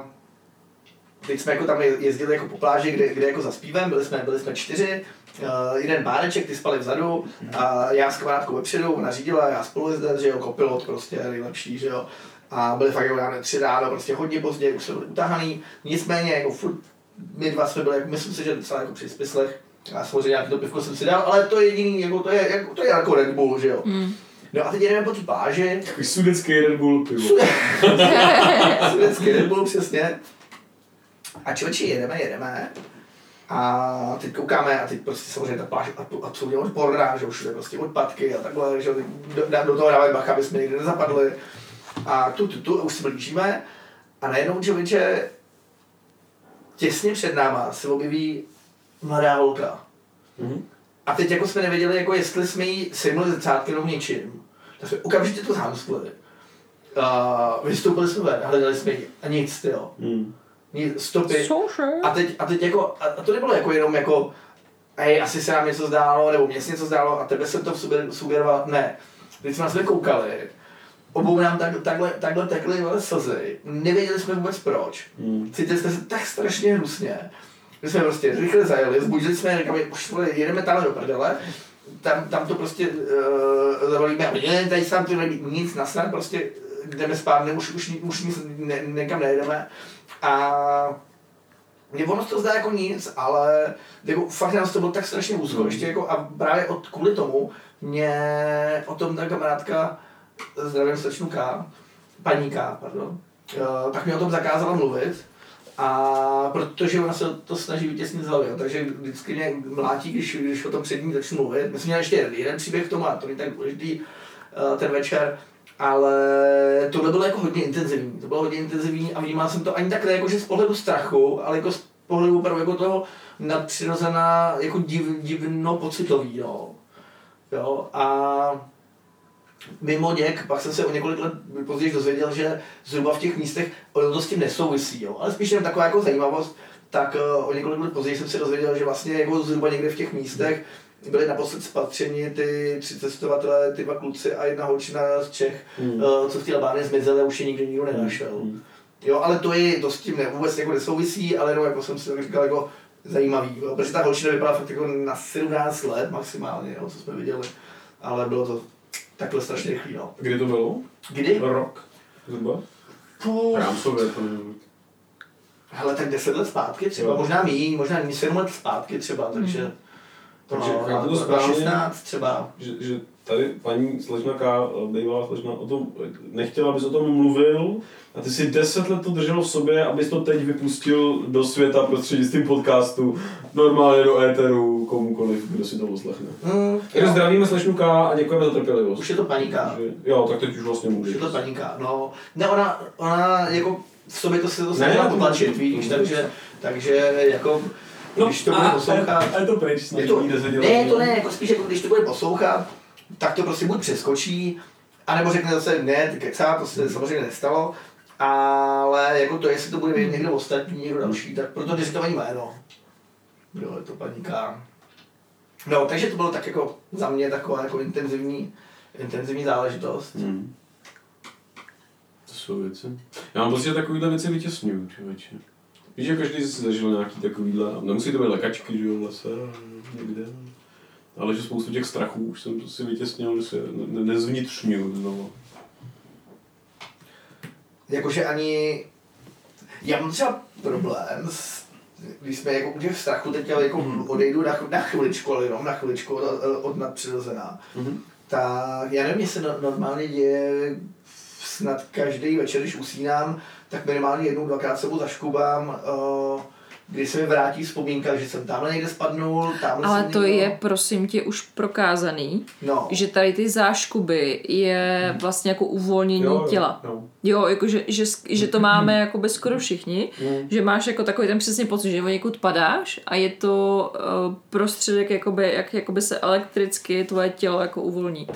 teď jsme jako tam jezdili jako po pláži, kde, kde jako za zpívem, byli jsme, byli jsme čtyři, uh, jeden páreček, ty spali vzadu a já s kamarádkou vepředu, ona řídila, já spolu jezdec, že jo, kopilot prostě nejlepší, že jo. A byli fakt jako tři ráno, prostě hodně pozdě, už jsme byli utahaný, nicméně jako furt, my dva jsme byli, jako, myslím si, že docela jako při smyslech, já samozřejmě nějaký to pivko jsem si dal, ale to je jediný, jako to je, jako, to je jako Red Bull, že jo. Mm. No a teď jdeme po té pláži, Takový sudecký Red Bull pivo. *laughs* Sudecký Red Bull, přesně. A člověči, jedeme, jedeme. A teď koukáme a teď prostě samozřejmě ta pláž je abs- absolutně odporná, že už všude prostě odpadky a takhle, že do, do, do toho dávají bacha, aby jsme někde nezapadli. A tu, tu, tu, a už se blížíme. A najednou člověče těsně před náma se objeví mladá holka. Mhm. A teď jako jsme nevěděli, jako jestli jsme jí sejmuli zrcátky nebo něčím. Tak jsme okamžitě to zámskli. Uh, vystoupili jsme ven, hledali jsme ji a nic, jo. Hmm. Stopy. A teď, a teď jako, a to nebylo jako jenom jako, hej, asi se nám něco zdálo, nebo mně se něco zdálo a tebe se to v sobě sugeroval, ne. Teď jsme na sebe koukali, obou nám tak, takhle, takhle tekly vole slzy, nevěděli jsme vůbec proč. Hmm. Cítili jsme se tak strašně hnusně, že jsme prostě rychle zajeli, zbudili jsme, říkali, už jedeme tam do prdele, tam, tam to prostě uh, zavolíme, a ne, tady se nám to nic nasran, prostě jdeme spát, ne, už, už, už nic, ne, nekam nejedeme. A mně ono to zdá jako nic, ale jako fakt nás to bylo tak strašně úzko, ještě jako a právě od, kvůli tomu mě o tom ta kamarádka, zdravím slečnu K, paní K, pardon, eh, tak mě o tom zakázala mluvit, a protože ona se to snaží vytěsnit z hlavy, jo, takže vždycky mě mlátí, když, když o tom před ní začnu mluvit. My jsme měli ještě jeden, jeden příběh k tomu, a to není tak důležitý eh, ten večer, ale tohle bylo jako hodně intenzivní. To bylo hodně intenzivní a vnímal jsem to ani tak jako, že z pohledu strachu, ale jako z pohledu opravdu jako toho nadpřirozená, jako div, divno pocitový, jo. jo. A mimo něk, pak jsem se o několik let později dozvěděl, že zhruba v těch místech ono to s tím nesouvisí, jo. ale spíš jen taková jako zajímavost, tak uh, o několik let později jsem se dozvěděl, že vlastně jako zhruba někde v těch místech byli naposled spatřeni ty tři cestovatelé, ty dva kluci a jedna holčina z Čech, Hmm. uh, co v té Albánii zmizeli a už je nikdo nikdo nenašel. Hmm. Jo, ale to je, to s tím ne, vůbec jako nesouvisí, ale jenom jako jsem si tak říkal, jako zajímavý, jo, protože ta holčina vypadala fakt jako na 17 let maximálně, jo, co jsme viděli, ale bylo to takhle strašně rychlý, no. Kdy to bylo? Kdy? Rok. Zhruba? Puh, Rámcově to hele, tak 10 let zpátky třeba, Jo. možná míň, možná míň 7 let zpátky třeba, takže... Takže no, chápu to správně. 16 třeba. Že, že tady paní slečna K, bývalá slečna, o tom nechtěla, abys o tom mluvil a ty si deset let to držel v sobě, abys to teď vypustil do světa prostřednictvím podcastu, normálně do éteru, komukoliv, kdo si to poslechne. Mm, Takže zdravíme slečnu K a děkujeme za trpělivost. už je to paníka. Takže- Jo, tak teď už vlastně Už můžeš. je to paníka, no. Ne, ona, ona jako v sobě to se to snažila potlačit, víš, takže, takže jako, když to bude a, poslouchat... a, je to pryč, Je to, deset let. ne, to ne, jako spíš jako když to bude poslouchat, tak to prostě buď přeskočí, anebo řekne zase ne, ty kecá, to se samozřejmě nestalo, ale jako to, jestli to bude vědět někdo ostatní, někdo další, tak proto neříkám ani jméno. Jo, je to paní K. No, takže to bylo tak jako za mě taková jako intenzivní, intenzivní záležitost. Hmm. To jsou věci. Já mám pocit, že takovýhle věci vytěsňuju, člověče. Víš, že každý si zažil nějaký takovýhle, nemusí to být lékačky, že jo, v lese, někde. Ale že spoustu těch strachů už jsem si vytěsnil, že se ne- nezvnitřňuju znovu. Jakože ani... Já mám třeba problém s když jsme jako těch strachu teď jako Mhm. odejdu na, na chviličku, ale jenom na chviličku od, od nadpřirozená, Mhm. tak já nevím, jestli no, normálně děje snad každý večer, když usínám, tak minimálně jednou, dvakrát sebou zaškubám, uh, kdy se mi vrátí vzpomínka, že jsem tamhle někde spadnul, tamhle Ale jsem to někde- je, prosím tě, už prokázaný, no. že tady ty záškuby je vlastně jako uvolnění Jo, těla. jo. Jo, jako že, že, že to máme *clears throat* jako by skoro všichni, Mm. že máš jako takový ten přesně pocit, že o někud padáš a je to uh, prostředek, jakoby, jak jakoby se elektricky tvoje tělo jako uvolní.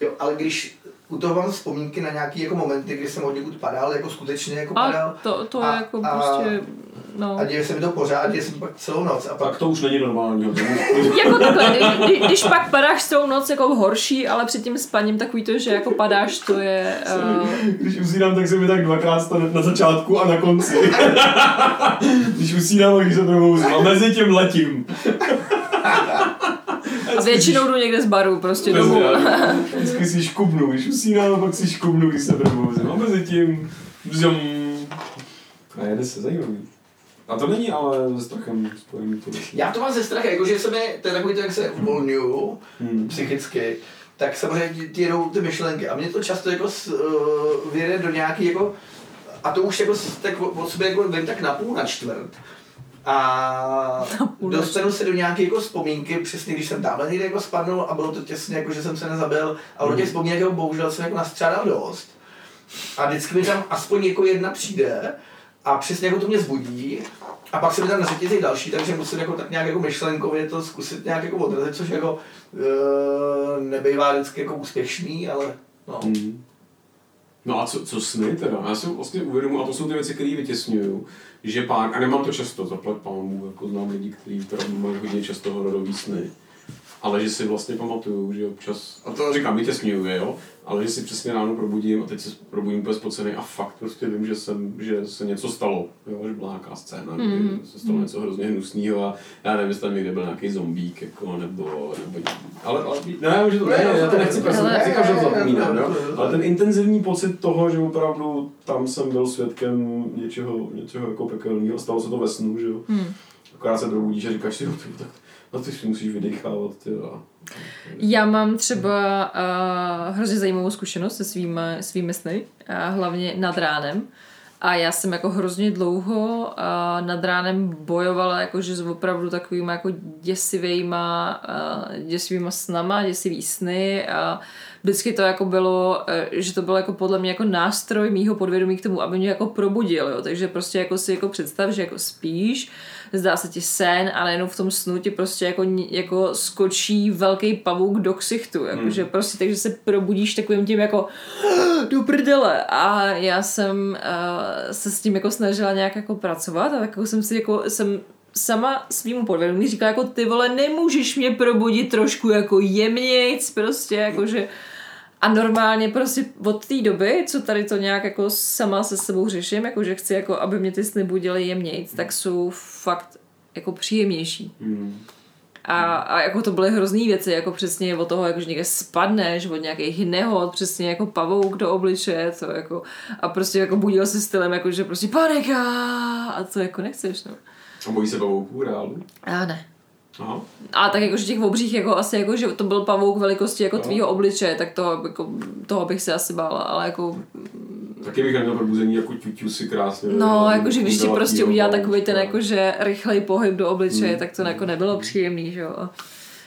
Jo, ale když u toho mám vzpomínky na nějaký jako momenty, kdy jsem od někud padal, jako skutečně jako padal, Ale to, to A- je jako a- prostě, no. a děje se mi to pořád, děje se mi to pak celou noc a pak Tak to už není normální. *laughs* Jako takhle, kdy, když pak padáš celou noc jako horší, ale před tím spaním takový to, že jako padáš, to je... *laughs* Uh, Když usínám, tak se mi tak dvakrát stane na začátku a na konci. *laughs* když usínám, tak když se probouzím. A mezi tím letím. A většinou jdu někde z baru prostě domů. *laughs* Vždycky si škubnu, když usínám, pak si škubnu, když se probouzím. A mezi tím... Bzum. A jede se zajímavý. A to není ale se strachem spojený to. Já to mám ze strachem, jakože se mi, to je takový to, jak se uvolňuju Hmm. psychicky, tak samozřejmě ti- jedou ty myšlenky. A mě to často jako s, uh, vyjede do nějaký jako, a to už jako tak od sebe jako vím tak na půl, na čtvrt. A dostanu se do nějaké jako vzpomínky, přesně když jsem tamhle někde jako spadnul a bylo to těsně jako, že jsem se nezabil. A od těch vzpomínek jako bohužel jsem jako nastřádal dost. A vždycky mi tam aspoň jako jedna přijde a přesně jako to mě zbudí. A pak se mi tam nařetějí další, takže musím jako tak nějak jako myšlenkově to zkusit nějak jako odrazit, což jako e, nebejvá vždycky jako úspěšný, ale no. Hmm. No a co, co sny teda? Já si vlastně uvědomuji, a to jsou ty věci, které vytěsňuju, že pár, a nemám to často, zaplať pánu, jako znám lidi, kteří mají hodně často hororový sny, ale že si vlastně pamatuju, že občas, a to říkám, vytěsňuju je, jo, ale že si přesně ráno probudím a teď se probudím úplně spocený a fakt prostě vím, že, jsem, že se něco stalo, jo, že byla nějaká scéna, mm. Kdy se stalo něco hrozně hnusného a já nevím, jestli tam někde byl nějaký zombík, jako, nebo, nebo ale, ale ne, že to, ne, já to nechci prostě, Ale- říkám, že to zapomínám, jo, Ne, ne, ne. ale ten intenzivní pocit toho, že opravdu tam jsem byl svědkem něčeho, něčeho jako pekelného, stalo se to ve snu, že jo. Hmm. Akorát se probudíš a říkáš si, jo, ty, tak no ty si musíš vydechávat, ty a... Já mám třeba uh, hrozně zajímavou zkušenost se svými, svými sny, uh, hlavně nad ránem. A já jsem jako hrozně dlouho uh, nad ránem bojovala jakože s opravdu takovými jako děsivýma, uh, děsivýma snama, děsivý sny a vždycky to jako bylo, uh, že to bylo jako podle mě jako nástroj mýho podvědomí k tomu, aby mě jako probudil, jo. takže prostě jako si jako představ, že jako spíš, zdá se ti sen, ale jenom v tom snu ti prostě jako, jako skočí velký pavouk do ksichtu, jakože Hmm. prostě takže se probudíš takovým tím jako *gasps* do prdele a já jsem uh, se s tím jako snažila nějak jako pracovat a tak jako jsem si jako jsem sama svýmu podvědomí říkala jako ty vole nemůžeš mě probudit trošku jako jemnějc prostě jakože a normálně prostě od té doby, co tady to nějak jako sama se sebou řeším, jako že chci jako, aby mě ty sny budily jemnějc, tak jsou fakt jako příjemnější. Hmm. A, a jako to byly hrozný věci, jako přesně od toho, jako že někde spadneš, od nějakých nehod, přesně jako pavouk do obličeje, to jako, a prostě jako budil se stylem, jako že prostě panika, a to jako nechceš, no. A bojí se pavouků reálně? A ne. Aha. A tak jakože těch obřích jako asi jako, že to byl pavouk velikosti jako Jo. tvýho obličeje, tak to, jako, toho bych se asi bála, ale jako Taky bych neměl probuzení jako ťuťu si krásně. No, jakože když ti prostě udělá takový ten jakože rychlej pohyb do obličeje, Mm. tak to jako nebylo příjemný, že jo.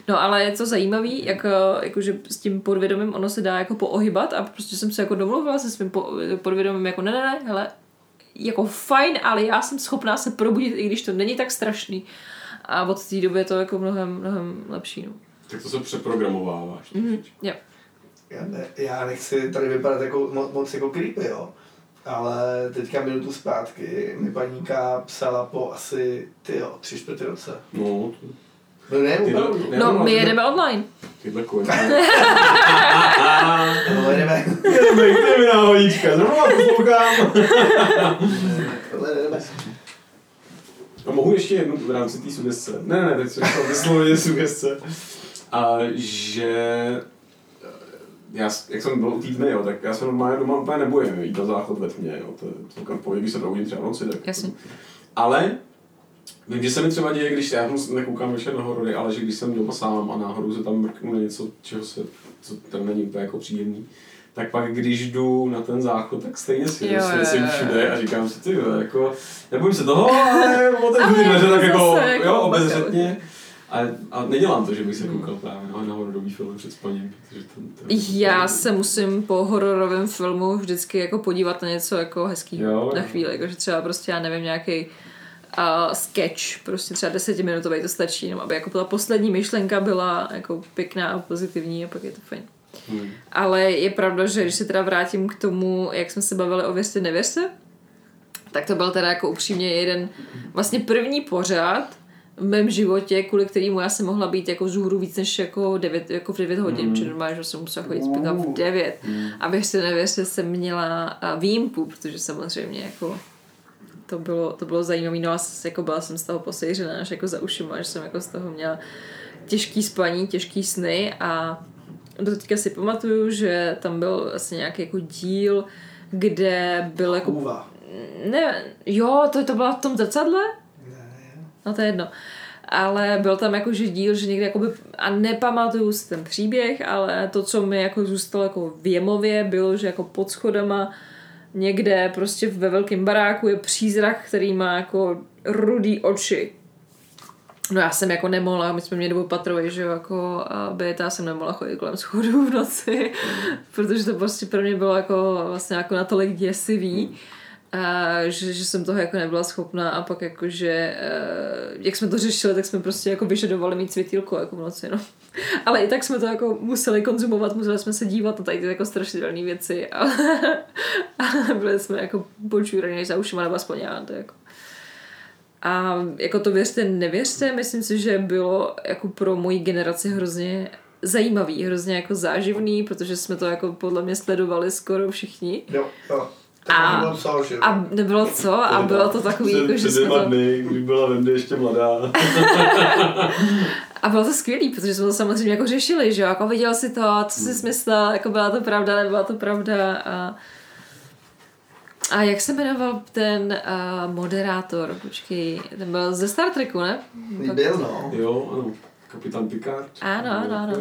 No ale je to zajímavý, jak, jakože s tím podvědomím ono se dá jako poohybat a prostě jsem se jako domluvila se svým po- podvědomím jako ne, ne, ne, hele, jako fajn, ale já jsem schopná se probudit, i když to není tak strašný. A od té doby je to jako mnohem, mnohem lepší, no. Tak to se přeprogramováváš. Mhm, jo. Já, ne, já nechci tady vypadat jako, mo, moc jako creepy, jo. Ale teďka minutu zpátky mi paníka psala po asi, ty jo, tři čtvrtě roce. No, to... No ne, Tyhle- opravdu. ne, No, my tyhle- jedeme online. Tyhle koně. *laughs* *laughs* No, jdeme. Jdeme, jdeme na hodička, zrovna poslouchám. *laughs* A mohu ještě jednu v rámci té sugestce. Ne, ne, teď jsem chtěl vyslovit sugestce. A že eh, já, jak jsem byl u tmy, jo, tak já se normálně doma úplně nebojím jít na záchod ve tmě, jo, to je celkem v pohodě, když se probudím třeba v noci, tak Jasně. Ale vím, že se mi třeba děje, když já moc nekoukám večer na horory, ale že když jsem doma sám a náhodou se tam mrknu na něco, čeho se, co tam není úplně jako příjemný, tak pak když jdu na ten záchod, tak stejně si Jo, jo, svěcím jo, všude a říkám si, ty jako, nebojím se toho, ale otevřu dveře tak jako, zase jako jo, obezřetně. A, a nedělám to, že bych se koukal právě na, na hororový film před spaním, protože to, to Já se musím po hororovém filmu vždycky jako podívat na něco jako hezký Jo, na chvíli, jakože třeba prostě já nevím nějaký uh, sketch, prostě třeba desetiminutový to stačí, jenom aby jako ta poslední myšlenka byla jako pěkná a pozitivní a pak je to fajn. Hmm. Ale je pravda, že když se teda vrátím k tomu, jak jsme se bavili o věřte, nevěřte, tak to byl teda jako upřímně jeden vlastně první pořád v mém životě, kvůli kterému já jsem mohla být jako zůru víc než jako, 9, jako v 9 hodin, mm. protože normálně, že jsem musela chodit spát v 9. Mm. A věřte, nevěřte, jsem měla výjimku, protože samozřejmě jako to bylo, to bylo zajímavé, no a jako byla jsem z toho posejřená až jako za ušima, že jsem jako z toho měla těžký spaní, těžký sny a do teďka si pamatuju, že tam byl vlastně nějaký jako díl, kde byl jako Kůva. ne, jo, to, to bylo v tom zrcadle? No to je jedno. Ale byl tam jako že díl, že někde jakoby, a nepamatuju si ten příběh, ale to, co mi jako zůstalo jako v Jemově, bylo, že jako pod schodama někde prostě ve velkém baráku je přízrak, který má jako rudý oči. No já jsem jako nemohla, my jsme měli dvoupatrový, že jo, jako byt, já jsem nemohla chodit kolem schodů v noci, *laughs* protože to prostě pro mě bylo jako vlastně jako natolik děsivý, a že, že jsem toho jako nebyla schopná a pak jako, že eh, jak jsme to řešili, tak jsme prostě jako vyžadovali mít světýlko jako v noci, no. *laughs* Ale i tak jsme to jako museli konzumovat, museli jsme se dívat na tady ty jako strašidelné věci *laughs* a, a byli jsme jako počúraní za ušima, nebo aspoň já, to jako. A jako to věřte, nevěřte, myslím si, že bylo jako pro moji generaci hrozně zajímavý, hrozně jako záživný, protože jsme to jako podle mě sledovali skoro všichni. Jo, jo. A- To bylo co, že jo. A nebylo co a bylo to takový, Před- jako, že jsme to... dny, když byla Wendy ještě mladá. *laughs* A bylo to skvělý, protože jsme to samozřejmě jako řešili, že jo, jako viděl si to, co jsi myslel, jako byla to pravda, nebyla to pravda a a jak se jmenoval ten uh, moderátor, počkej, ten byl ze Star Treku, ne? Byl, no. Jo, ano. Kapitán Picard. Ano, ano, ano.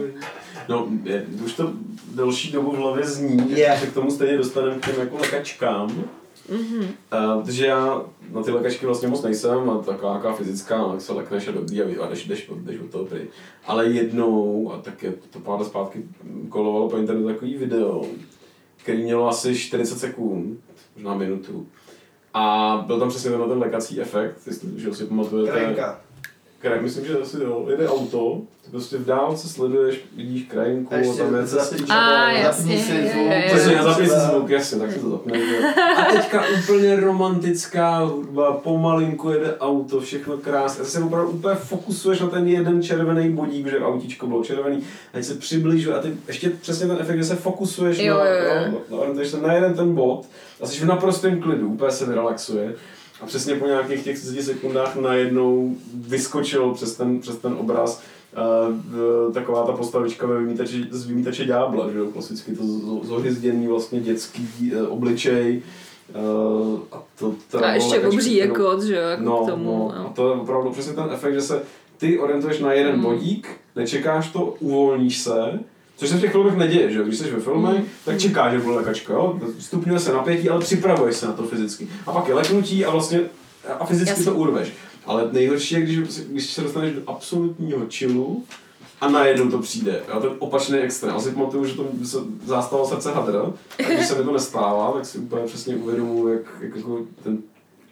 No, je, už to delší dobu v hlavě zní, Je. že se k tomu stejně dostaneme k těm jako lekačkám. Mm-hmm. Uh, protože já na ty lékačky vlastně moc nejsem, a taková nějaká fyzická, tak se lekneš a dobrý a, vy- a jdeš, jdeš, jdeš od toho pryč. Ale jednou, a tak je to pár zpátky kolovalo po internetu takový video, který mělo asi 40 sekund, možná minutu. A byl tam přesně tenhle ten lekací efekt, jestli že si pamatujete. Krajinka. Kraj, myslím, že asi jo, jede auto, ty prostě v dálce sleduješ, vidíš krajinku, A tam je cestička. A, zapni jasně, si je, zvuk. Přesně, zapni si zvuk, jasně, tak si to zapne. A teďka úplně romantická hudba, pomalinku jede auto, všechno krásné. A ty se opravdu úplně fokusuješ na ten jeden červený bodík, že autíčko bylo červený, a teď se přibližuje a ty ještě přesně ten efekt, že se fokusuješ Jo, na, jo, jo. no, no, se na jeden ten bod a jsi v naprostém klidu, úplně se vyrelaxuje. A přesně po nějakých těch 30 sekundách najednou vyskočil přes ten, přes ten obraz uh, taková ta postavička ve vymítači, z vymítače ďábla, že jo, klasicky to z- zohryzděný vlastně dětský uh, obličej. Uh, a to, A ještě obří je kot, že jo, jako no, k tomu. no, a No. to je opravdu přesně ten efekt, že se ty orientuješ na jeden Mm. bodík, nečekáš to, uvolníš se, což se v těch filmech neděje, že? Když jsi ve filmech, Mm. tak čekáš, že bude lékačka, jo? Stupňuje se napětí, ale připravuješ se na to fyzicky. A pak je leknutí a vlastně a fyzicky Jasně. to urveš. Ale nejhorší je, když, když se dostaneš do absolutního chillu a najednou to přijde. A ten opačný extrém. Asi pamatuju, že to se zástalo srdce hadra. A když se mi to nestává, tak si úplně přesně uvědomuji, jak, jak jako ten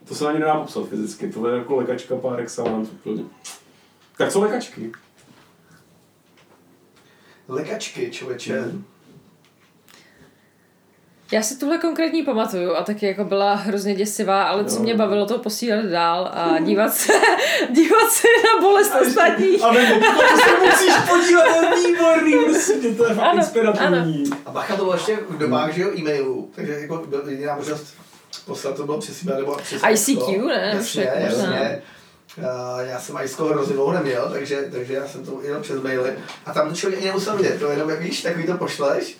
to se ani nedá popsat fyzicky, to je jako lékačka par excellence úplně. Tak co lékačky? Lekačky, člověče. Mhm. Já si tuhle konkrétní pamatuju a taky jako byla hrozně děsivá, ale co Jo. mě bavilo to posílat dál a dívat se, *laughs* dívat se na bolest ostatních. A nebo to se musíš podívat, to je výborný, prostě, to je fakt Ano, inspirativní. A bacha to bylo ještě v dobách, že jo, e-mailů, takže jako jediná možnost poslat to bylo přes e-mail nebo přes ICQ, ne? Jasně, Však jasně. možná. Uh, já jsem ICQ hrozně dlouho neměl, takže, takže já jsem to jel přes maily. A tam to člověk ani nemusel vidět, to jenom jak víš, takový to pošleš.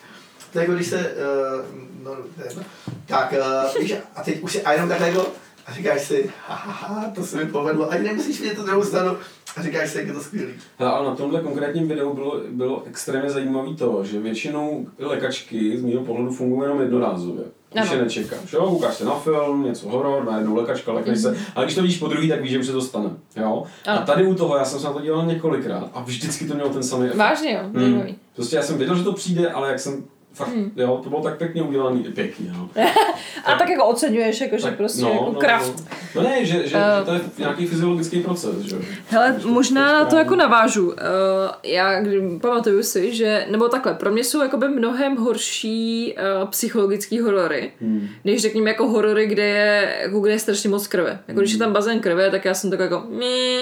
To jako když se, uh, no, to jedno. tak uh, víš, a teď už je a jenom takhle jako, a říkáš si, ha, ha, ha, to se mi povedlo, ani nemusíš vidět tu druhou stranu, a říkáš si, jak je to skvělý. Hele, ale na tomhle konkrétním videu bylo, bylo extrémně zajímavé to, že většinou lékačky z mého pohledu fungují jenom jednorázově. Když je nečekáš, jo, koukáš se na film, něco horor, najednou lékačka, lékaš se, ale když to víš po druhý, tak víš, že už se to stane, jo. A Ano. tady u toho, já jsem se na to díval několikrát a vždycky to mělo ten samý efekt. Vážně jo, Hmm. Prostě já jsem věděl, že to přijde, ale jak jsem fakt, Hmm. jo, to bylo tak pěkně udělaný, pěkný, no. *laughs* A tak jako oceňuješ, jako, že Tak, prostě no, jako no, kraft. No, no ne, že, že, Eh. že to je nějaký fyziologický proces, že jo. Hele, Když to možná na to jako navážu. Uh, já pamatuju si, že, nebo takhle, pro mě jsou jakoby mnohem horší uh, psychologický horory, Hmm. než řekněme jako horory, kde je, jako kde je strašně moc krve. Jako když je tam bazén krve, tak já jsem tak jako mí,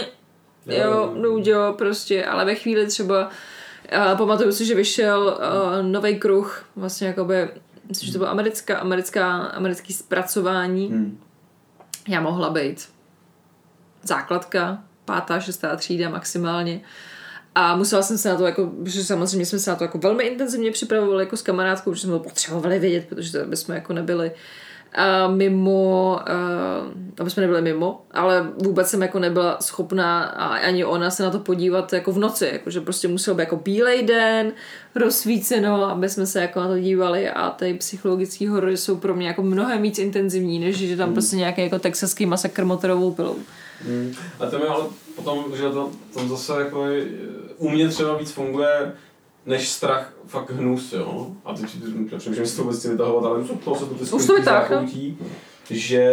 jo, nudio, prostě, ale ve chvíli třeba uh, pamatuju si, že vyšel uh, nový kruh, vlastně jakoby, myslím, že to bylo americká, americká, americký zpracování, Hmm. já mohla být základka, pátá, šestá třída maximálně. A musela jsem se na to, jako, protože samozřejmě jsme se na to jako velmi intenzivně připravovali jako s kamarádkou, protože jsme to potřebovali vědět, protože to bychom jako nebyli mimo, uh, aby jsme nebyli mimo, ale vůbec jsem jako nebyla schopná a ani ona se na to podívat jako v noci, jako, že prostě musel být jako bílej den, rozsvíceno, aby jsme se jako na to dívali a ty psychologické horory jsou pro mě jako mnohem víc intenzivní, než že tam prostě nějaký jako texaský masakr motorovou pilou. Hmm. A to mi ale potom, že to, to zase jako u mě třeba víc funguje než strach fakt hnus, jo. A teď přemýšlím, jestli to vůbec chci vytahovat, ale to, to se to ty Už to no. zákoutí, že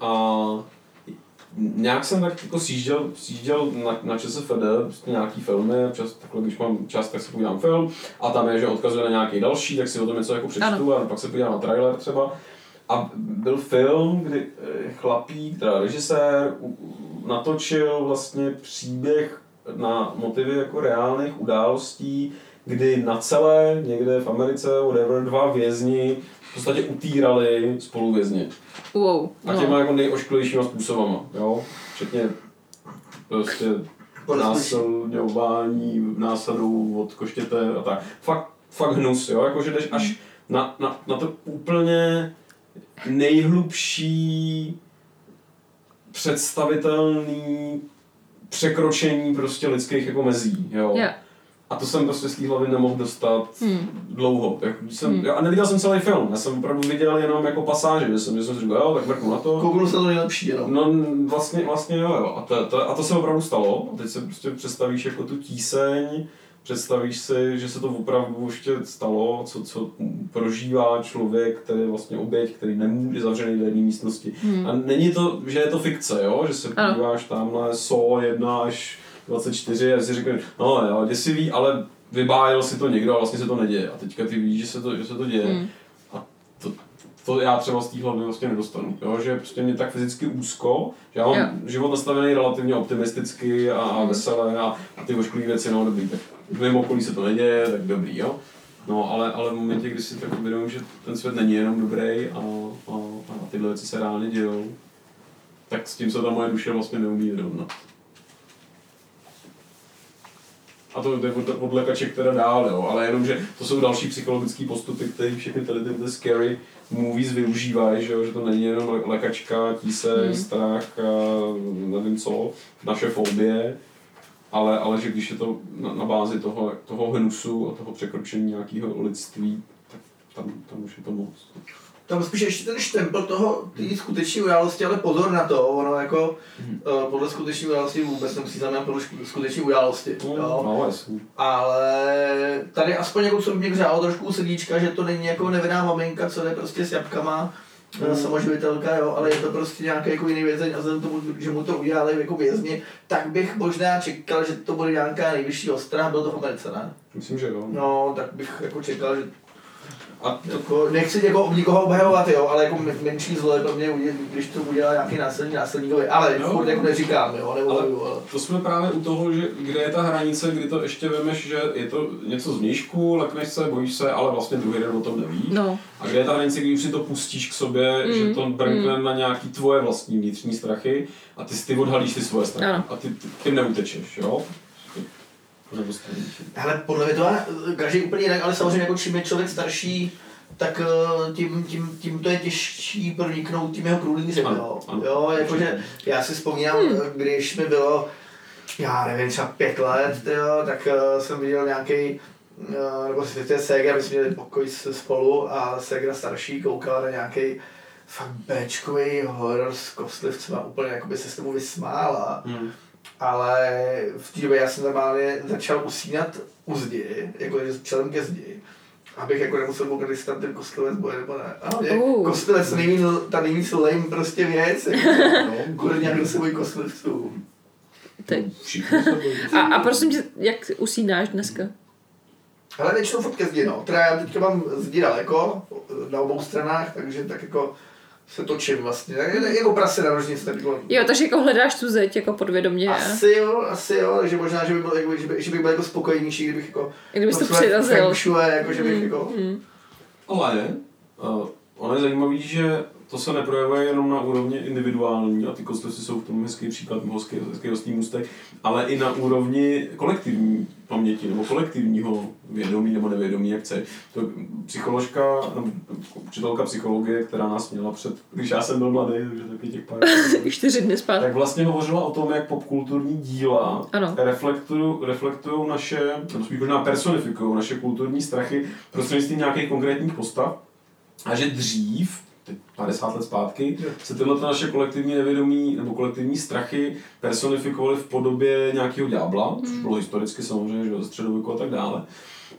a nějak jsem tak jako sjížděl, sjížděl na, na ČSFD, prostě nějaký filmy, občas takhle, když mám čas, tak si podívám film a tam je, že odkazuje na nějaký další, tak si o tom něco jako přečtu a pak se podívám na trailer třeba. A byl film, kdy eh, chlapík, teda režisér, natočil vlastně příběh na motivy jako reálných událostí, kdy na celé, někde v Americe, whatever, dva vězni v podstatě utírali spoluvězně. Wow. A no. těma jako nejošklivějšíma způsobama, jo? Včetně prostě násilňování, násadů od koštěte a tak. Fakt, fakt hnus, jo? Jako, že jdeš až na, na, na to úplně nejhlubší představitelný překročení prostě lidských jako mezí, jo. Yeah. A to jsem prostě z té hlavy nemohl dostat Hmm. dlouho. Když jsem, Hmm. A neviděl jsem celý film, já jsem opravdu viděl jenom jako pasáže, že jsem, že jsem si říkal, jo, tak mrknu na to. Kouknu se to nejlepší jenom. No vlastně, vlastně jo, jo. A to, to, a to se opravdu stalo. A teď se prostě představíš jako tu tíseň, představíš si, že se to opravdu ještě stalo, co, co prožívá člověk, který je vlastně oběť, který nemůže zavřený do jedné místnosti. Hmm. A není to, že je to fikce, jo? že se podíváš tamhle SO 1 až 24 a si řekneš, no jo, děsivý, ale vybájel si to někdo a vlastně se to neděje. A teďka ty víš, že se to, že se to děje. Hmm. A to, to já třeba z té hlavy vlastně nedostanu. Jo? Že prostě mě tak fyzicky úzko, že já mám Jo. život nastavený relativně optimisticky a, a Hmm. veselé a, a ty ošklivý věci, no dobrý, tak v mém okolí se to neděje, tak dobrý, jo. No, ale, ale v momentě, kdy si tak uvědomím, že ten svět není jenom dobrý a, a, a tyhle věci se reálně dějou, tak s tím se ta moje duše vlastně neumí vyrovnat. A to jde od, od lékaček teda dál, jo, ale jenom, že to jsou další psychologické postupy, které všechny tady ty, ty scary movies využívají, že, jo, že to není jenom lé- lékačka, tíse, hmm. strach, a nevím co, naše fobie, ale, ale že když je to na, na bázi toho, toho hnusu a toho překročení nějakého lidství, tak tam, tam už je to moc. Tam spíš ještě ten štempel toho, té skutečné události, ale pozor na to, ono jako Mhm. uh, podle skutečné události vůbec nemusí znamenat podle skutečné události. No, jo. no jasný. Ale tady aspoň jako co mě hřálo trošku u srdíčka, že to není jako nevinná maminka, co jde prostě s jabkama, Mm. mm. samoživitelka, jo, ale je to prostě nějaký jako jiný vězeň a vzhledem tomu, že mu to udělali jako vězni, tak bych možná čekal, že to bude nějaká nejvyšší ostrá, bylo to v Americe, ne? Myslím, že jo. No, tak bych jako čekal, že A to, Jako, nechci jako nikoho obhajovat, jo, ale jako men- menší zlo je pro mě, když to udělá nějaký násilný násilníkovi, ale Jo. furt jako neříkám, jo, Ale nevoluju, ale... to jsme právě u toho, že kde je ta hranice, kdy to ještě vemeš, že je to něco z vnějšku, lekneš se, bojíš se, ale vlastně druhý den o tom nevíš. No. A kde je ta hranice, kdy už si to pustíš k sobě, mm, že to brnkne mm. na nějaký tvoje vlastní vnitřní strachy a ty, si- ty odhalíš ty svoje strachy Ano. a ty, ty, ty neutečeš, jo? Hele, podle mě to má každý úplně jinak, ale samozřejmě jako čím je člověk starší, tak eh, tím, tím, tím to je těžší proniknout tím jeho krůlířem, Ano, jo. jo jakože já si vzpomínám, Hmm. eh, když mi bylo, já nevím, třeba pět let, jo, tak uh, jsem viděl nějaký uh, nebo si to je Segra, my jsme měli pokoj s- spolu a Segra starší koukala na nějaký fakt Bčkový horor s kostlivcem a úplně jakoby se s tomu vysmála. Hmm. Ale v té době já jsem normálně začal usínat u zdi, jako že čelem ke zdi. Abych jako nemusel koukat, jestli tam ten kostlivec bude nebo ne. A mě Uh. kostlivec nejvíc, ta nejvíc lame prostě věc. Jako, *laughs* no, kurně, kdo se bojí bojí. A, a prosím tě, jak usínáš dneska? Ale většinou furt ke zdi, no. Teda já teďka mám zdi daleko, na obou stranách, takže tak jako se točím vlastně. Tak Jako prase na rožnici, tak jako Jo, takže jako hledáš tu zeď jako podvědomě. Asi jo, asi jo, že možná, že, by byl, jako, že, by, že bych byl jako spokojenější, kdybych jako... Kdybys to své přirazil. feng shui, jako, že bych jako... Mm. Ale uh, ono je zajímavé, že to se neprojevuje jenom na úrovni individuální a ty kostlivci jsou v tom hezký příklad, hezký, hezký hostý můstek, ale i na úrovni kolektivní paměti nebo kolektivního vědomí nebo nevědomí, jak chce. To psycholožka, nebo učitelka psychologie, která nás měla před, když já jsem byl mladý, takže taky těch pár *laughs* Čtyři dny zpátky. tak vlastně hovořila o tom, jak popkulturní díla reflektují, naše, nebo spíš možná personifikují naše kulturní strachy prostřednictvím nějakých konkrétních postav. A že dřív, 50 let zpátky, se tyhle naše kolektivní nevědomí nebo kolektivní strachy personifikovaly v podobě nějakého ďábla, což bylo historicky samozřejmě, že ze středověku a tak dále.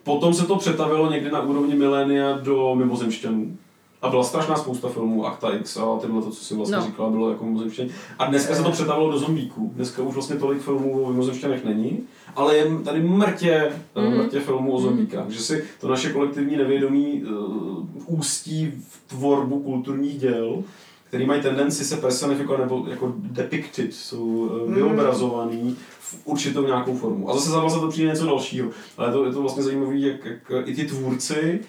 Potom se to přetavilo někdy na úrovni milénia do mimozemšťanů. A byla strašná spousta filmů, Akta X a tyhle to, co si vlastně No. říkala, bylo jako mimozemšťaní. A dneska se to přetavilo do zombíků. Dneska už vlastně tolik filmů o mimozemšťanech není, ale je tady mrtě, Mhm. mm. mrtě filmů o zombíkách. Že si to naše kolektivní nevědomí uh, ústí v tvorbu kulturních děl, který mají tendenci se personifikovat nebo jako depicted, jsou uh, vyobrazovaný v určitou nějakou formu. A zase za to přijde něco dalšího. Ale to, je to vlastně zajímavé, jak, jak i ty tvůrci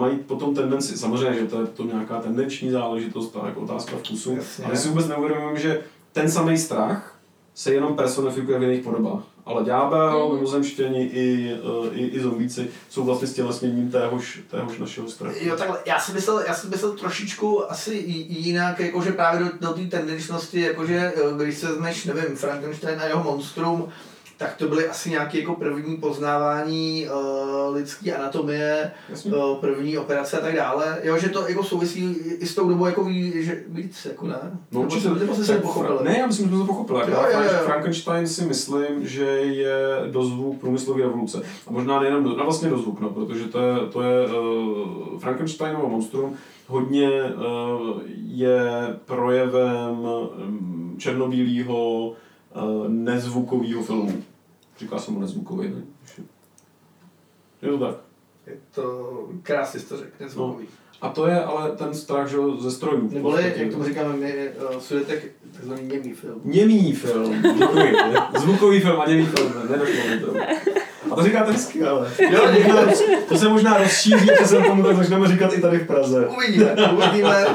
mají potom tendenci, samozřejmě, že to je to nějaká tendenční záležitost, a jako otázka vkusu, Jasně. ale si vůbec neuvědomujeme, že ten samý strach se jenom personifikuje v jiných podobách. Ale ďábel, Mhm. mimozemštění i, eh, i, i zombíci jsou vlastně stělesněním téhož, téhož našeho strachu. Jo, takhle, já jsem myslel, já jsem myslel trošičku asi jinak, jakože právě do, do té tendenčnosti, jakože eh, když se vezmeš, nevím, Frankenstein a jeho monstrum, tak to byly asi nějaké jako první poznávání uh, lidské anatomie, Jasně. uh, první operace a tak dále. Jo, že to jako souvisí i s tou dobou jako ví, že víc, jako ne? No, určitě. nebo jste se Tak nepochopili? Ne, já myslím, že jsme to pochopili. Jo, jo, jo. Frankenstein si myslím, že je dozvuk průmyslové revoluce. A možná nejenom, do, no vlastně dozvuk, no, protože to je, to je uh, Frankensteinovo monstrum hodně uh, je projevem um, černobílého uh, nezvukového filmu. Říká se mu nezvukový, ne? Je to tak. Je to krásně to řekl, nezvukový. A to je ale ten strach že, ze strojů. Neboli, jak tomu říkáme my, uh, sudetek, takzvaný němý film. Němý film, děkuji. Zvukový film a němý film, nedošlo mi to. A to říkáte hezky, ale. Jo, děkuji. To se možná rozšíří, že se tomu tak začneme říkat i tady v Praze. Uvidíme, uvidíme.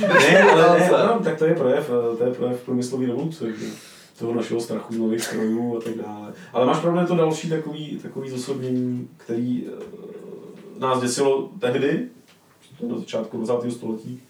Ne, ale ne, no, tak to je projev, to je projev průmyslové revoluce? Toho našeho strachu nových strojů a tak dále. Ale máš pravdu, je to další takový, takový zosobnění, který eh, nás děsilo tehdy, na začátku 20. století,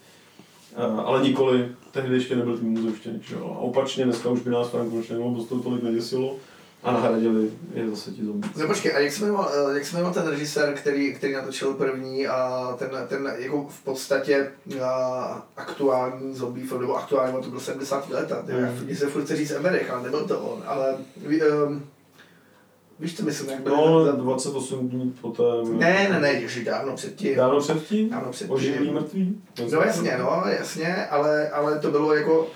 Eh, ale nikoli, tehdy ještě nebyl tím jo. A opačně dneska už by nás Frankensteinovo dostou tolik neděsilo a nahradili je zase ti zombie. No počkej, a jak se jmenoval, eh, jak se jmenoval ten režisér, který, který natočil první a ten, ten jako v podstatě a, aktuální zombie film, nebo aktuální, to byl 70. leta, mm. Mm. mně se furt chce říct Amerik, ale nebyl to on, ale um, Víš, co myslím, jak No, za- 28 dní poté. Ne, ne, ne, ještě dávno předtím. Dávno předtím? Dávno předtím. Oživilý mrtvý? No jasně, no, jasně, ale, ale to bylo jako,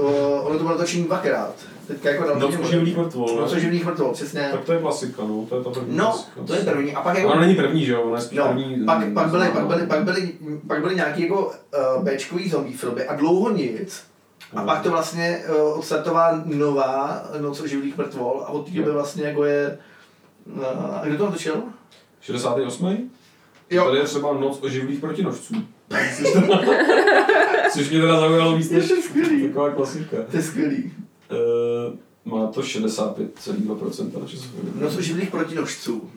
uh, ono to bylo točení dvakrát. Teďka jako Noc oživilých mrtvol, Noc ne? oživilých mrtvol, přesně. Tak to je klasika, no, to je ta první No, klasika. to je první. A pak jako, Ona není první, že jo? Ona je spíš no, první. pak, pak, byly, pak, byly, pak, byly, pak byly nějaký jako uh, Bčkový zombie filmy a dlouho nic. A No. pak to vlastně uh, odstartová nová Noc oživilých mrtvol a od té doby vlastně jako je... Uh, a kdo to natočil? 68. Jo. Tady je třeba Noc oživilých protinožců. *laughs* Což mě teda zaujalo víc než To je skvělý. taková klasika. To je skvělý. Uh, má to 65,2% na časovém. Noc oživilých protinožců.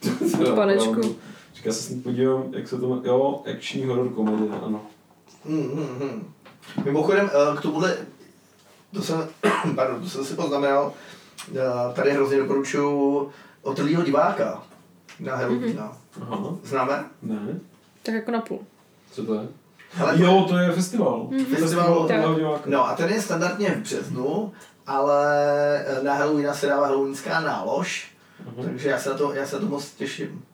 *laughs* Panečku. Říká se s ní podívám, jak se to má... Jo, akční horor komedie, ano. Hmm, hmm, hmm. Mimochodem, eh, k tomuhle, to jsem, *coughs* pardon, to jsem si poznamenal, eh, tady hrozně doporučuju Otrlýho diváka na. Aha, Známe? ne, Tak jako na půl. co to je? Hele, Jo, to je festival. Festival, Festival diváka. No a ten je standardně v březnu, ale eh, na Halloweena se dává halloweenská nálož, Aha. takže já se na to, já se na to moc těším.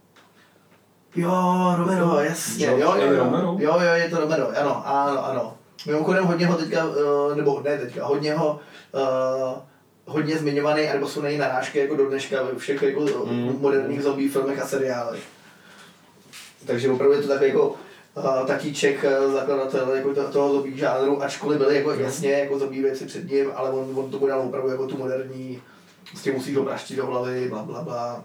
Jo, Romero, jasně, jo, jo, jo, Romero? jo, jo, je to Romero, ano, ano, ano. Mimochodem hodně ho teďka, eh, nebo ne teďka, hodně ho, uh, hodně zmiňovaný, anebo jsou něj narážky jako do dneška ve všech jako Mm. moderních zombie filmech a seriálech. Takže opravdu je to takový jako tatíček uh, zakladatel jako to, toho zombie žánru, ačkoliv byly jako jasně jako zombie věci před ním, ale on, on tomu dal opravdu jako tu moderní, s tím musíš ho praštit do hlavy, bla bla bla.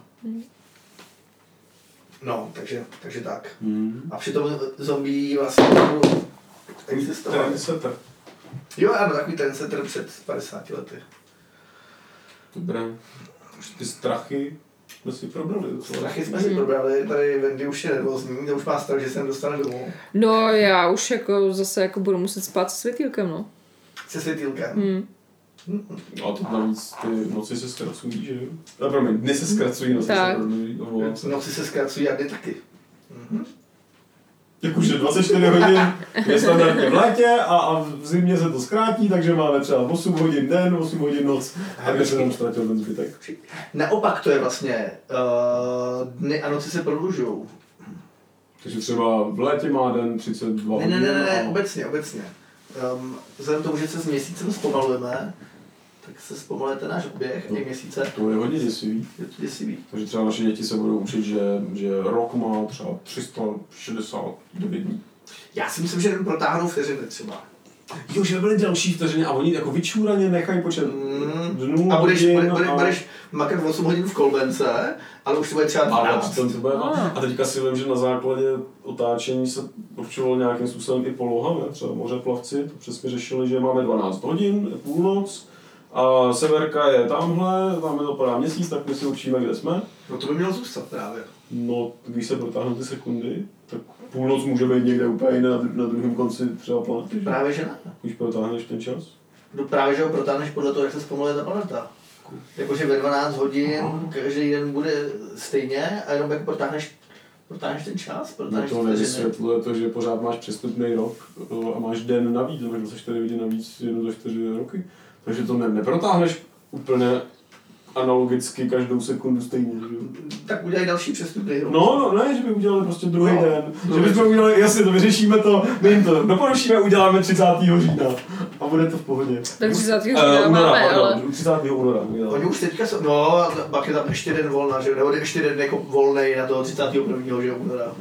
No, takže, takže tak. Hmm. A přitom zombie vlastně opravdu existovaly. Trendsetter. Jo, ano, takový ten setter před 50 lety. Dobré. Už ty strachy jsme si probrali. docela. Strachy jsme si probrali, tady Wendy už je nervózní, to už má strach, že se nedostane domů. No já už jako zase jako budu muset spát se světýlkem, no. Se světýlkem. Hmm. A to navíc ty noci se zkracují, že jo? No, promiň, dny se zkracují, noci Tak. se prodlužují. Omlouvám se. Noci se zkracují a dny taky. Jakože 24 hodin je standardně v létě a, a v zimě se to zkrátí, takže máme třeba 8 hodin den, 8 hodin noc. A kde se nám ztratil ten zbytek? Naopak to je vlastně, uh, dny a noci se prodlužují. Takže třeba v létě má den 32 Ne, hodin. ne, ne, ne, ne, a- obecně, obecně. Um, vzhledem k tomu, že se s měsícem zpomalujeme, tak se zpomaluje ten náš oběh i měsíce. To je hodně děsivý. Je to děsivý. Takže třeba naše děti se budou učit, že, že rok má třeba 369 dní. Já si myslím, že jen protáhnou vteřiny třeba. Jo, že by byly další vteřiny a oni jako vyčúraně nechají počet Mm. dnů, A budeš, hodin bude, bude, a- budeš makat 8 hodin v kolbence, ale už to bude třeba Ale 12. přitom to bude Ah. A teďka si vím, že na základě otáčení se určovalo nějakým způsobem i poloha, ne? třeba mořeplavci, to přesně řešili, že máme 12 hodin, půlnoc, a severka je tamhle, tam je dopadá měsíc, tak my si určíme, kde jsme. No to by mělo zůstat právě. No, když se protáhnou ty sekundy, tak půlnoc může být někde úplně jinde na, na druhém konci třeba planety, že? Právě že ne. Když protáhneš ten čas. No právě, že ho protáhneš podle toho, jak se zpomaluje ta planeta. Jakože ve 12 hodin každý den bude stejně a jenom jak protáhneš, protáhneš ten čas, No protáhneš to vteřiny. nevysvětluje to, že pořád máš přestupný rok o, a máš den navíc, máš 24 hodin navíc jedno za 4 roky. Takže to ne, neprotáhneš úplně analogicky každou sekundu stejně. Že? Tak udělej další přestupný rok. No, no, ne, že by udělali prostě druhý No. den. Že bychom udělali, jasně, to vyřešíme to, my jim to doporučíme, uděláme 30. října a bude to v pohodě. Tak 30. Eh, října února, máme, pardon, ale... 30. února. Oni už teďka jsou, no, pak je tam ještě den volna, že jo, nebo ještě den jako volnej na toho 31. že února.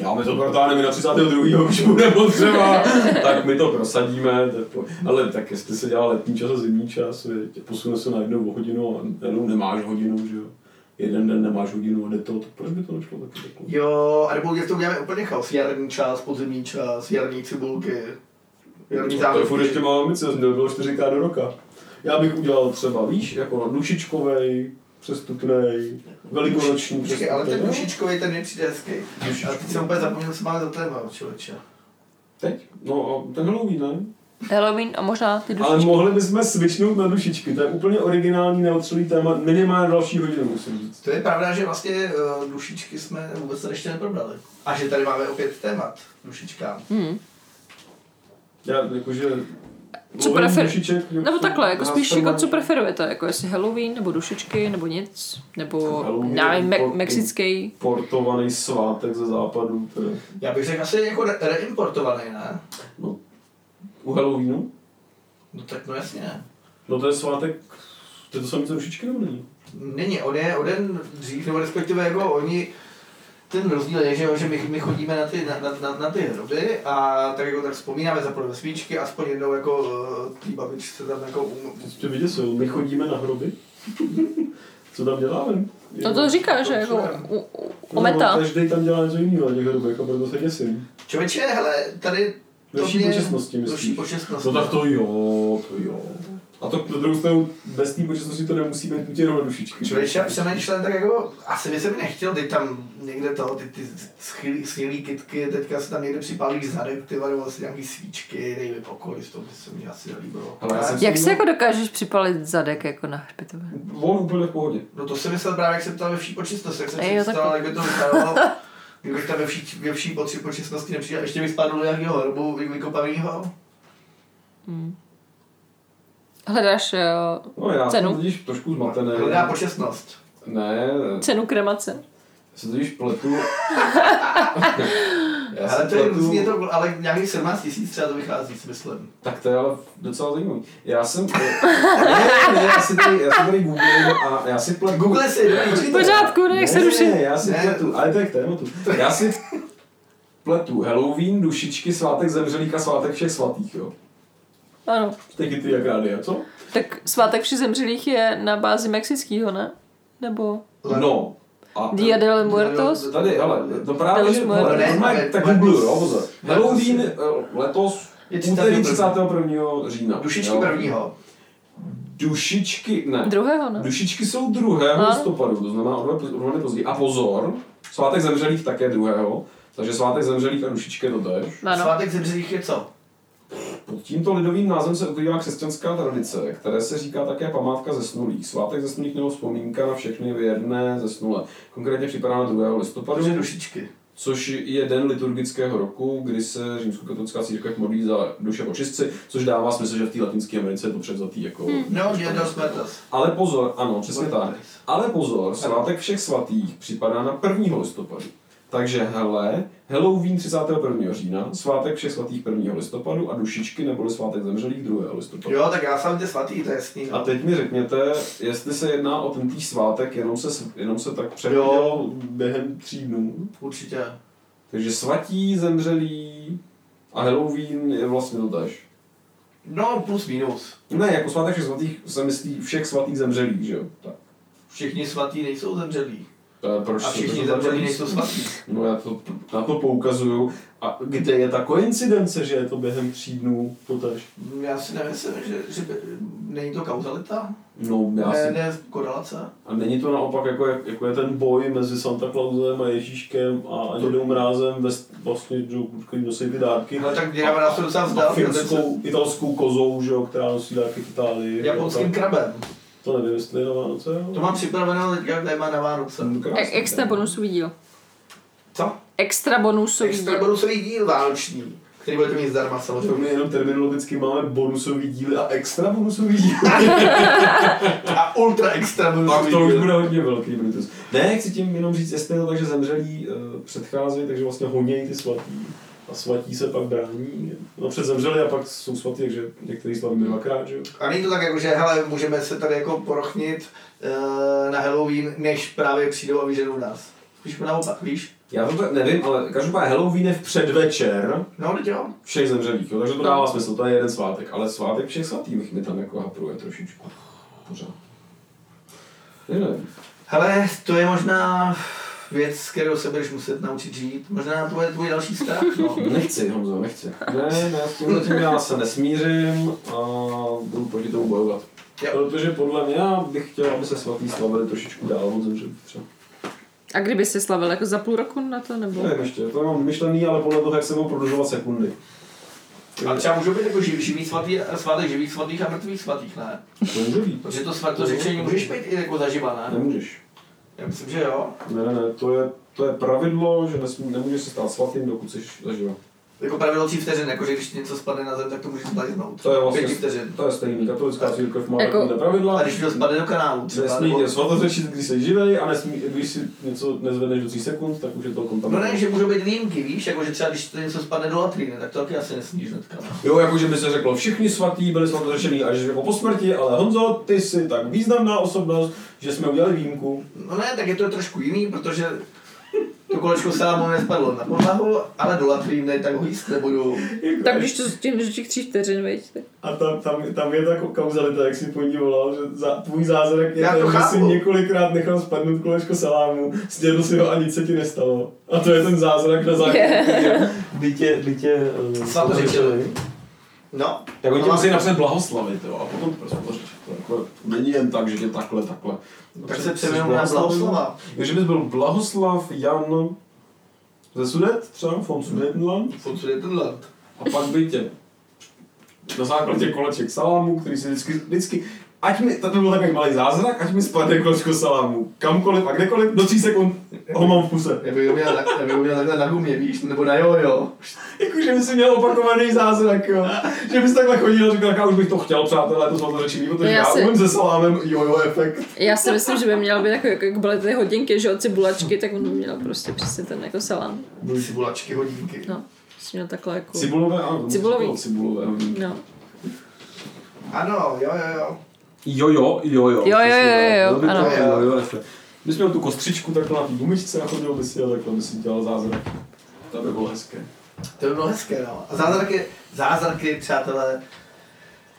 Já my to protáhneme na 32. už bude potřeba, *laughs* tak my to prosadíme. Tak, ale tak jestli se dělá letní čas a zimní čas, viď, posune se na jednu hodinu a jenom nemáš hodinu, že jo. Jeden den nemáš hodinu a jde to, tak proč by to nešlo taky takhle? Jo, a nebo to uděláme úplně chaos. Jarní čas, podzimní čas, jarní cibulky, jarní No, to je furt ještě malá ambice, to bylo čtyřikrát do roka. Já bych udělal třeba, víš, jako dušičkovej, přestupnej, velikonoční Počkej, ale ten no. dušičkový ten je přijde hezký. A teď jsem úplně zapomněl, co máme za téma, člověče. Teď? No a ten Halloween, ne? Halloween a možná ty Ale dušičky. mohli bychom switchnout na dušičky, to je úplně originální, neotřelý téma, minimálně další hodinu, musím říct. To je pravda, že vlastně uh, dušičky jsme vůbec tady ještě neprobrali. A že tady máme opět témat dušičkám. Hmm. Já jakože Co lovení prefer- dušiček, Nebo takhle, jako spíš jako co pre... preferujete, jako jestli Halloween, nebo dušičky, nebo nic, nebo Halloween já nevím, me- mexický. Portovaný svátek ze západu. Teda. Já bych řekl asi jako re- reimportovaný, ne? No, u Halloweenu? No tak no jasně. No to je svátek, to je to samé co dušičky nebo není? Není, on je o den dřív, nebo respektive jako oni, ten rozdíl je, že, jo, že my, my chodíme na ty, na, na, na, na ty hroby a tak jako tak vzpomínáme, zapalíme svíčky, aspoň jednou jako uh, tý babičce tam jako um, Ty vyděsil, my chodíme na hroby. *laughs* Co tam děláme? No to říká, že jako u, u, ometa. No, každý tam dělá něco jiného na těch hrobech a proto se děsím. Člověče, hele, tady Ve vší počestnosti, myslíš? počestnosti. No tak to jo, to jo. A to na druhou stranu bez té počestnosti to nemusí být nutně jenom dušičky. Člověče, já přemýšlím tak jako, asi by se mi nechtěl, teď tam někde to, ty, ty schylý, schylý kytky, teďka se tam někde připálíš zadek, ty vado asi nějaký svíčky, dej mi pokoj, to by se mi asi nelíbilo. Ale já Jak se jako dokážeš připalit zadek jako na hřbitově? On úplně v pohodě. No to jsem myslel právě, jak jsem ptal ve vší počestnosti, jak jsem Ej, si představil, jak by to vypadalo. *laughs* Kdybych tam ve vší, ve vší potři počestnosti nepřišel, ještě bych spadl do nějakého hrobu vy- vykopavýho. Hledáš uh, No já Cenu? jsem totiž trošku zmatený. Hledá počestnost. Ne, cenu kremace? já se totiž pletu. *laughs* já Ale to je pletu- různě to, ale nějakých 17 tisíc třeba to vychází, si myslím. Tak to je ale docela zajímavý. Já jsem... *laughs* ne, ne, já si tady, já si tady googlím a já si pletu... Google si, V pořádku, ne, jak se ruší. Ne, já si Ne. pletu, ale to je k tématu. Já si pletu Halloween, dušičky, svátek zemřelých a svátek všech svatých, jo. Ano. Taky ty jak rádi, a co? Tak svátek všech zemřelých je na bázi mexického, ne? Nebo No. A Dia de los Muertos? Tady, hele, to právě, že, hele, normálně, tak ne, jo, pozor. Halloween eh, letos, úterý 31. 31. října. Dušičky prvního. Dušičky, ne. druhého, ne? Dušičky jsou 2. Ano. listopadu, to znamená o dva- později. A pozor, svátek zemřelých také 2. Takže svátek zemřelých a dušičky to tež. Svátek zemřelých je co? Pod tímto lidovým názvem se ukrývá křesťanská tradice, které se říká také památka zesnulých. Svátek zesnulých nebo vzpomínka na všechny věrné zesnulé. Konkrétně připadá na 2. listopadu, Protože dušičky. což je den liturgického roku, kdy se římskokatolická církev modlí za duše očistci, což dává smysl, že v té latinské Americe je to převzatý jako... No, los Muertos. Ale pozor, ano, přesně tak. Ale pozor, svátek všech svatých připadá na 1. listopadu. Takže hele, Halloween 31. října, svátek všech svatých 1. listopadu a dušičky neboli svátek zemřelých 2. listopadu. Jo, tak já jsem ty svatý, to je jasný. A No. teď mi řekněte, jestli se jedná o tentýž svátek, jenom se, jenom se tak přehodil Jo. během tří dnů. Určitě. Takže svatí, zemřelí a Halloween je vlastně to tež. No, plus minus. Ne, jako svátek všech svatých se myslí všech svatých zemřelých, že jo? Tak. Všichni svatí nejsou zemřelí. Proč A všichni to zemřelí nejsou svatí. No já to, na to poukazuju. A kde je ta koincidence, že je to během tří dnů totež? Já si nemyslím, že, že by, není to kauzalita, No já ne, si... ne korelace. A není to naopak jako, jak- jako je ten boj mezi Santa Clausem a Ježíškem a Dědou Mrázem ve, vlastně, který nosí ty dárky. Ale tak děláme nás to docela a vzdál. finskou, italskou kozou, že jo, která nosí dárky v Itálii. Japonským krabem. To nevím, jestli je na Vánoce. jo. To mám připraveno teďka téma na Vánoce. No, krásný, E- extra ne? bonusový díl. Co? Extra bonusový Extra díl. bonusový díl vánoční, který budete mít zdarma To samozřejmě. my jenom terminologicky máme bonusový díly a extra bonusový díly. *laughs* A ultra extra Pak bonusový to už bude hodně velký Brutus. Ne, chci tím jenom říct, jestli je to tak, že zemřelí uh, předcházejí, takže vlastně honějí ty svatý. A svatí se pak brání. No před zemřeli a pak jsou svatý, takže některý slaví dvakrát, že jo. A není to tak jako, že hele, můžeme se tady jako porochnit uh, na Halloween, než právě přijdou a vyženou nás. Spíš naopak, víš? Já to nevím, ale každopádně Halloween je v předvečer No, teď jo. všech zemřelých, jo, takže to dává smysl, to je jeden svátek, ale svátek všech svatých mi tam jako hapruje trošičku. Pořád. Já nevím. Hele, to je možná věc, s kterou se budeš muset naučit žít. Možná to je tvůj další strach, no. Nechci, Honzo, nechci. Ne, ne, s tímhle tím já se nesmířím a budu proti tomu bojovat. Jo. Protože podle mě já bych chtěl, aby se svatý slavili trošičku dál od zemřelých třeba. A kdyby se slavil jako za půl roku na to, nebo? Nevím ještě, to mám myšlený, ale podle toho, jak se budou prodlužovat sekundy. A třeba můžou být jako živ, živý svatý, svátek živých svatých a mrtvých svatých, ne? To může být. Protože to, svat, to řečení můžeš být i jako zaživa, ne? Nemůžeš. Já myslím, že jo. Ne, ne, ne, to je, to je pravidlo, že nesmí, nemůžeš se stát svatým, dokud jsi zaživa. Jako pravidlo 3 vteřin, jako že když něco spadne na zem, tak to můžeš zblajznout. To je vlastně, Pěti vteřin. to je stejný, katolická církev má Jako- jako, pravidla. A když to spadne do kanálu třeba, Nesmí nebo... tě svatořečit, když jsi živej a nesmí, když si něco nezvedneš do 3 sekund, tak už je to No kontaminované. ne, že můžou být výjimky, víš, jako že třeba když to něco spadne do latríny, tak to taky asi nesmíš hnedka. no. Jo, jako že by se řeklo, všichni svatí byli svatořečení až jako po smrti, ale Honzo, ty jsi tak významná osobnost, že jsme udělali výjimku. No ne, tak je to trošku jiný, protože to kolečko salámu nespadlo na podlahu, ale do latríny, tak ho jíst nebudu. Tak když to stihnu do těch tří vteřin, veď, A tam, tam, tam je ta kauzalita, jak si po ní volal, že za, tvůj zázrak je Já ten, to že jsi několikrát nechal spadnout kolečko salámu, snědl si ho a nic se ti nestalo. A to je ten zázrak na základě, yeah. by tě, by tě uh, Svatořečili. No, Tak oni tě No, musí napsat blahoslavit, jo, a potom to prostě to jako, není jen tak, že tě takhle, takhle. tak se přejmenujeme na blahoslova. Takže bys byl Blahoslav Jan ze Sudet, třeba von Sudetenland, Furt je ten land. a pak by tě na základě koleček salámu, který si vždycky, vždycky ať mi, to by byl takový malý zázrak, ať mi spadne kolečko salámu, kamkoliv a kdekoliv, do 3 sekund ho mám v puse. Já bych ho měl, já bych ho měl takhle na gumě, víš, nebo na jojo. Jakože by si měl opakovaný zázrak, jo. Že bys takhle chodil a říkal, já už bych to chtěl, přátelé, to svatořečení, protože Já já, si- umím se salámem jojo efekt. Já si myslím, že by měl být jako, jako jak byly ty hodinky, že od cibulačky, tak on by měl prostě přesně ten jako salám. Cibulačky, hodinky. No, prostě měl takhle jako... Cibulové, ano. to Cibulový. Cibulové. No. Ano, jo, jo, jo. Jo, jo, jo, jo. Jo, jo, jo, jo, to ano. jo, jo, refle. Bys měl tu kostřičku takhle na té gumičce a chodil by si a takhle by si dělal zázrak. To by bylo hezké. To by bylo hezké, no. A zázraky, zázraky, přátelé,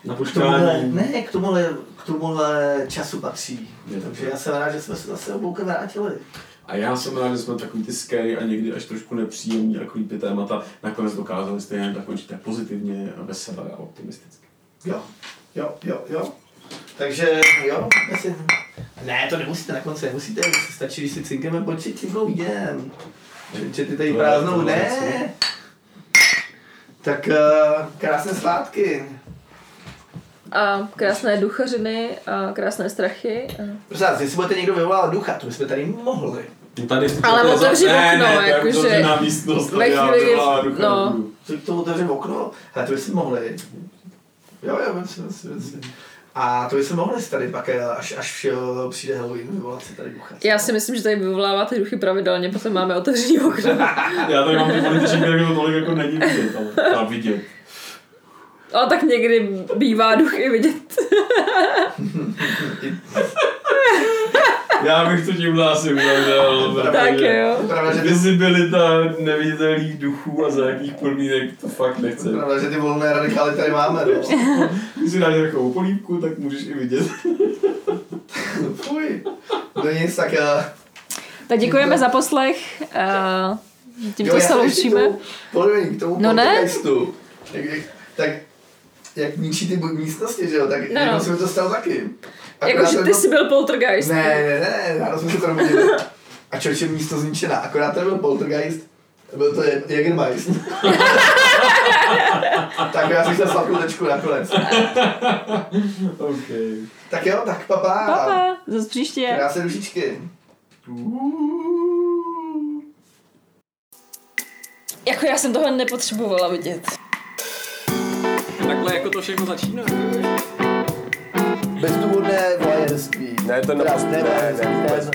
Na k tomuhle, ne, k tomuhle, k tomuhle času patří. Je Takže tak. já jsem rád, že jsme se zase obloukem vrátili. A já jsem rád, že jsme takový ty scary a někdy až trošku nepříjemný a creepy témata nakonec dokázali stejně tak určitě pozitivně a veselé a optimisticky. Jo, jo, jo, jo. Takže jo, asi... Ne, to nemusíte na konci, nemusíte, musí stačí, když si cinkneme počít cinkou jdem. Že ty tady To prázdnou, to ne. Tak uh, krásné svátky. A krásné duchařiny a krásné strachy. A... Prosím vás, jestli budete někdo vyvolat ducha, to bychom tady mohli. Tady Ale to otevři okno, ne, to je jakože místnost, ve chvíli, no. nebudu. Co k tomu otevřeme okno? Ale to bychom mohli. Jo, jo, vem si, vem si, vem si. A to bychom mohli si tady pak, eh, až, až přijde Halloween, vyvolat si tady ducha. Já si myslím, že tady vyvoláváte duchy pravidelně, protože máme otevřený okno. *laughs* Já tady mám ty političníky, jak to tolik jako není vidět, ale vidět. *laughs* Ale tak někdy bývá duch i vidět. *laughs* Já bych to tímhle asi uzavřel. tak protože jo. Vizibilita neviditelných duchů a za jakých podmínek to fakt nechce. je pravda, že ty volné radikály tady máme, no. Když si dáš takovou polívku, tak můžeš i vidět. *laughs* Fuj. No nic, tak uh, Tak děkujeme za poslech. A tímto já se loučíme. k tomu- Promiň, k tomu No ne. poltergeistu. Jak, jak, tak jak ničí ty místnosti, že jo, tak No. jednou se mi to stalo taky. Jakože ty bylo- jsi byl poltergeist. Ne, ne, ne, ráno jsme se to robili. A člověče místo zničená, akorát to byl poltergeist, byl to Jägermeister. *laughs* tak já si chtěl sladkou tečku nakonec. OK. Tak jo, tak papa. Papa, zase příště. Krásné dušičky. Jako já jsem tohle nepotřebovala vidět. Takhle jako to všechno začíná. Bezdůvodné voajerství. Ne, ten Teda, ne, ne, ne, ten-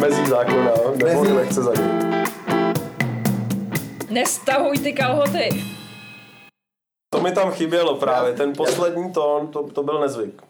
Mezí zákona, nebo Mezí. nechce za ním. Nestahuj ty kalhoty. To mi tam chybělo právě, ten poslední tón, to, to byl nezvyk.